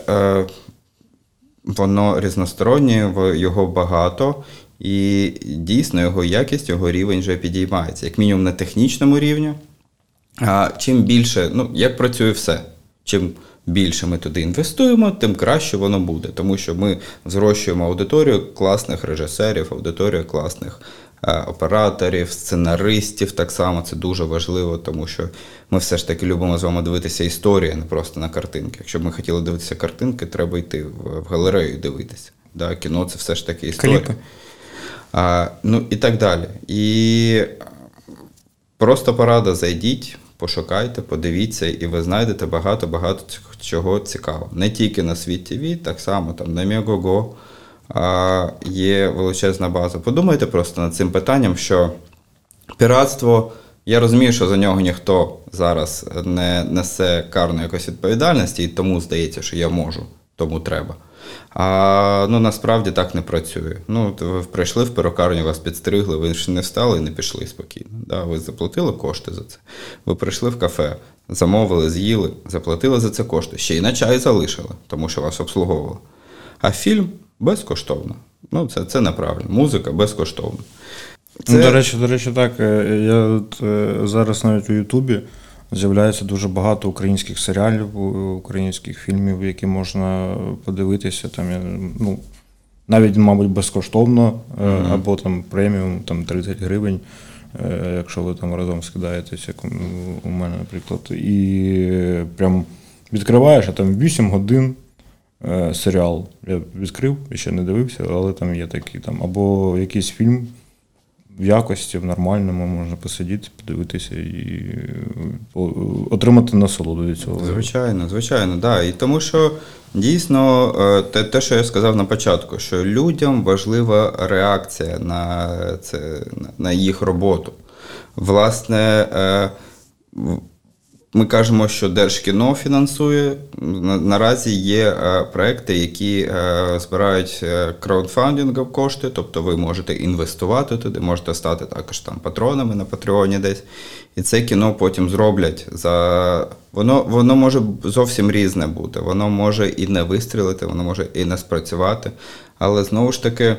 воно різностороннє, його багато, і дійсно його якість, його рівень вже підіймається. Як мінімум на технічному рівні. А чим більше, ну як працює все, чим більше ми туди інвестуємо, тим краще воно буде. Тому що ми зрощуємо аудиторію класних режисерів, аудиторію класних операторів, сценаристів. Так само це дуже важливо, тому що ми все ж таки любимо з вами дивитися історії, не просто на картинки. Якщо б ми хотіли дивитися картинки, треба йти в, галерею і дивитися. Да, кіно це все ж таки історія. Кліпи. А, ну і так далі. І просто порада зайдіть, пошукайте, подивіться, і ви знайдете багато-багато чого цікавого. Не тільки на світ ТВ, так само там на Мегого є величезна база. Подумайте просто над цим питанням, що піратство. Я розумію, що за нього ніхто зараз не несе карну якоїсь відповідальності, і тому здається, що я можу, тому треба. А ну насправді так не працює. Ну, ви прийшли в перукарню, вас підстригли, ви ж не встали і не пішли спокійно. Да? Ви заплатили кошти за це. Ви прийшли в кафе, замовили, з'їли, заплатили за це кошти. Ще й на чай залишили, тому що вас обслуговували. А фільм безкоштовно. Ну, це, це неправильно. Музика безкоштовна. Ну, до речі, до речі, так. е, Я от, е, зараз навіть у Ютубі з'являється дуже багато українських серіалів, українських фільмів, які можна подивитися. Там, ну, навіть, мабуть, безкоштовно, е, або там преміум там 30 гривень, якщо ви там разом скидаєтесь, як у мене, наприклад. І прям відкриваєш, а там 8 годин. Е, Серіал я відкрив ще не дивився, але там є такий там, або якийсь фільм в якості, в нормальному можна посидіти, подивитися і отримати насолоду від цього. Звичайно, звичайно, да. І тому що дійсно е, те, те, що я сказав на початку, що людям важлива реакція на це, на- їх роботу. Власне, е, ми кажемо, що Держкіно фінансує. Наразі є е, проекти, які е, збирають е, краудфандингом кошти, тобто ви можете інвестувати туди, можете стати також там патронами на Патреоні десь. І це кіно потім зроблять за. Воно, воно може зовсім різне бути. Воно може і не вистрілити, воно може і не спрацювати. Але знову ж таки,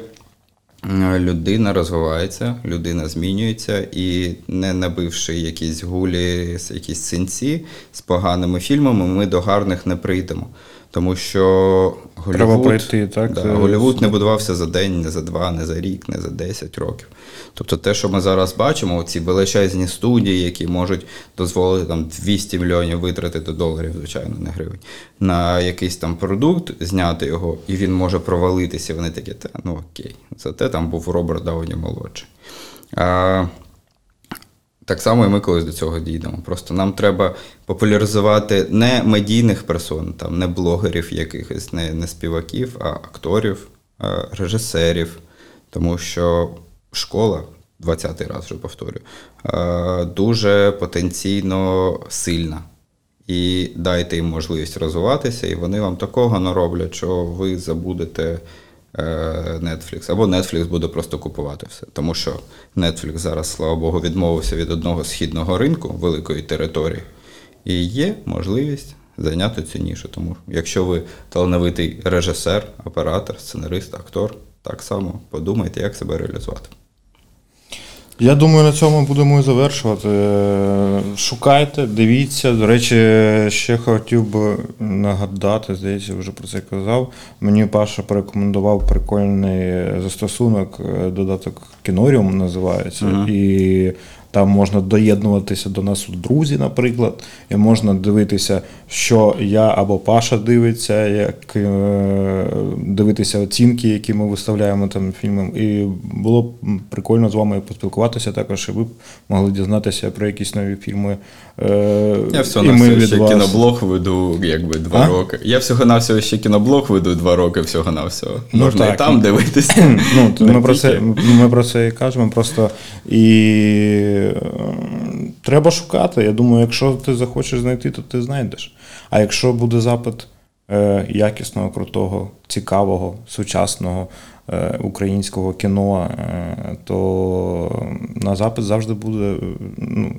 Людина розвивається, людина змінюється, і не набивши якісь гулі, якісь синці з поганими фільмами, ми до гарних не прийдемо. Тому що Треба пройти, так, Да, е, Голлівуд не будувався за день, не за два, не за рік, не за 10 років. Тобто те, що ми зараз бачимо, ці величезні студії, які можуть дозволити там 200 мільйонів витратити доларів, звичайно, не гривень, на якийсь там продукт, зняти його, і він може провалитися. Вони такі, та ну окей, зате там був Роберт Дауні молодший. А, так само і ми колись до цього дійдемо. Просто нам треба популяризувати не медійних персон, там, не блогерів якихось, не, не співаків, а акторів, а режисерів. Тому що школа, 20-й раз вже повторюю, е, дуже потенційно сильна. І дайте їм можливість розвиватися, і вони вам такого нароблять, що ви забудете Netflix. Або Netflix буде просто купувати все. Тому що Netflix зараз, слава Богу, відмовився від одного східного ринку великої території. І є можливість зайняти цю нішу. Тому якщо ви талановитий режисер, оператор, сценарист, актор, так само подумайте, як себе реалізувати. Я думаю, на цьому будемо і завершувати. Е, Шукайте, дивіться. До речі, ще хотів би нагадати, здається, вже про це казав. Мені Паша порекомендував прикольний застосунок, е, додаток Кіноріум називається. І там можна доєднуватися до нас у друзі, наприклад, і можна дивитися, що я або Паша дивиться, як е, дивитися оцінки, які ми виставляємо там фільмам. І було б прикольно з вами поспілкуватися також, і ви б могли дізнатися про якісь нові фільми. Е, Я всього на всього ще вас. кіноблог веду якби два А? роки. Я всього на всього ще кіноблог веду два роки всього на всього. Ну, Можна так. і там дивитися. Ну, ми, про це, ми про це і кажемо. Просто і треба шукати. Я думаю, якщо ти захочеш знайти, то ти знайдеш. А якщо буде запит е, якісного, крутого, цікавого, сучасного е, українського кіно, е, то на запит завжди буде. е, Ну,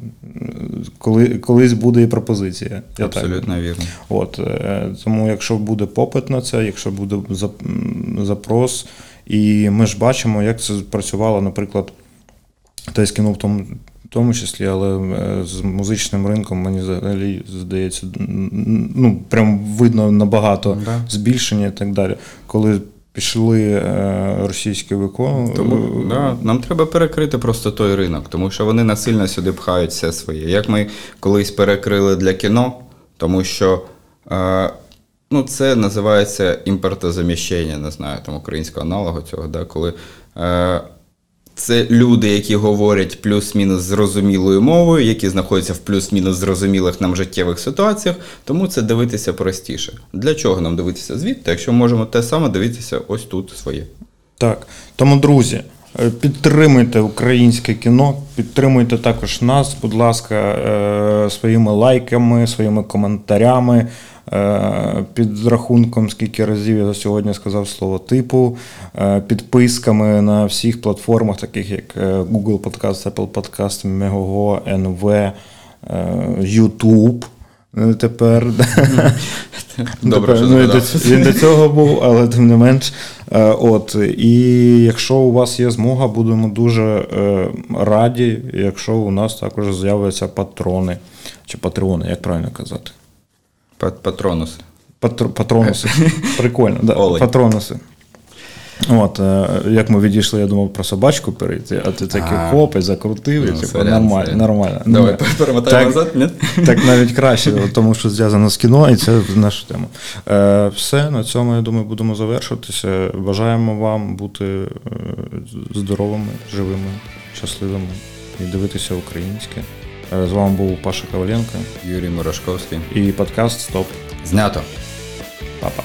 коли, колись буде і пропозиція. Я так вірно. От, е, тому, якщо буде попит на це, якщо буде зап- запрос, і ми ж бачимо, як це працювало, наприклад, й з кіно в тому, тому числі, але е, з музичним ринком, мені взагалі здається, ну, прям видно набагато Да. збільшення і так далі. Коли пішли е, російські виконання, Тому да, нам треба перекрити просто той ринок, тому що вони насильно сюди пхають все своє. Як ми колись перекрили для кіно, тому що е, ну, це називається імпортозаміщення, не знаю, там українського аналогу цього, да, коли е, це люди, які говорять плюс-мінус зрозумілою мовою, які знаходяться в плюс-мінус зрозумілих нам життєвих ситуаціях, тому це дивитися простіше. Для чого нам дивитися звідти, якщо можемо те саме дивитися ось тут своє. Так. Тому, друзі, е, підтримуйте українське кіно, підтримуйте також нас, будь ласка, е, своїми лайками, своїми коментарями, е, під рахунком, скільки разів я за сьогодні сказав слово типу, е, підписками на всіх платформах, таких як е, Google Podcast, Apple Podcast, Megogo, NV, YouTube. е, Тепер [laughs] Добре, що Ну, Він до цього був, але тим не менш. От, і якщо у вас є змога, будемо дуже раді, якщо у нас також з'являться патрони. Чи патреони, як правильно казати? Пат- Патронуси. Патр, патронуси. [laughs] Прикольно, да, Олень. патронуси. От, е, як ми відійшли, я думав про собачку перейти, а ти такий хоп і закрутив, і Ну, типу, нормально, нормально. Давай Ну, перемотаємо так, назад, ні? [laughs] Так навіть краще, тому що зв'язано з кіно, і це наша тема. Е, все, на цьому, я думаю, будемо завершуватися. Бажаємо вам бути е, здоровими, живими, щасливими і дивитися українське. З вами був Паша Коваленко Юрій Морошковський. і подкаст Стоп. Знято. Папа.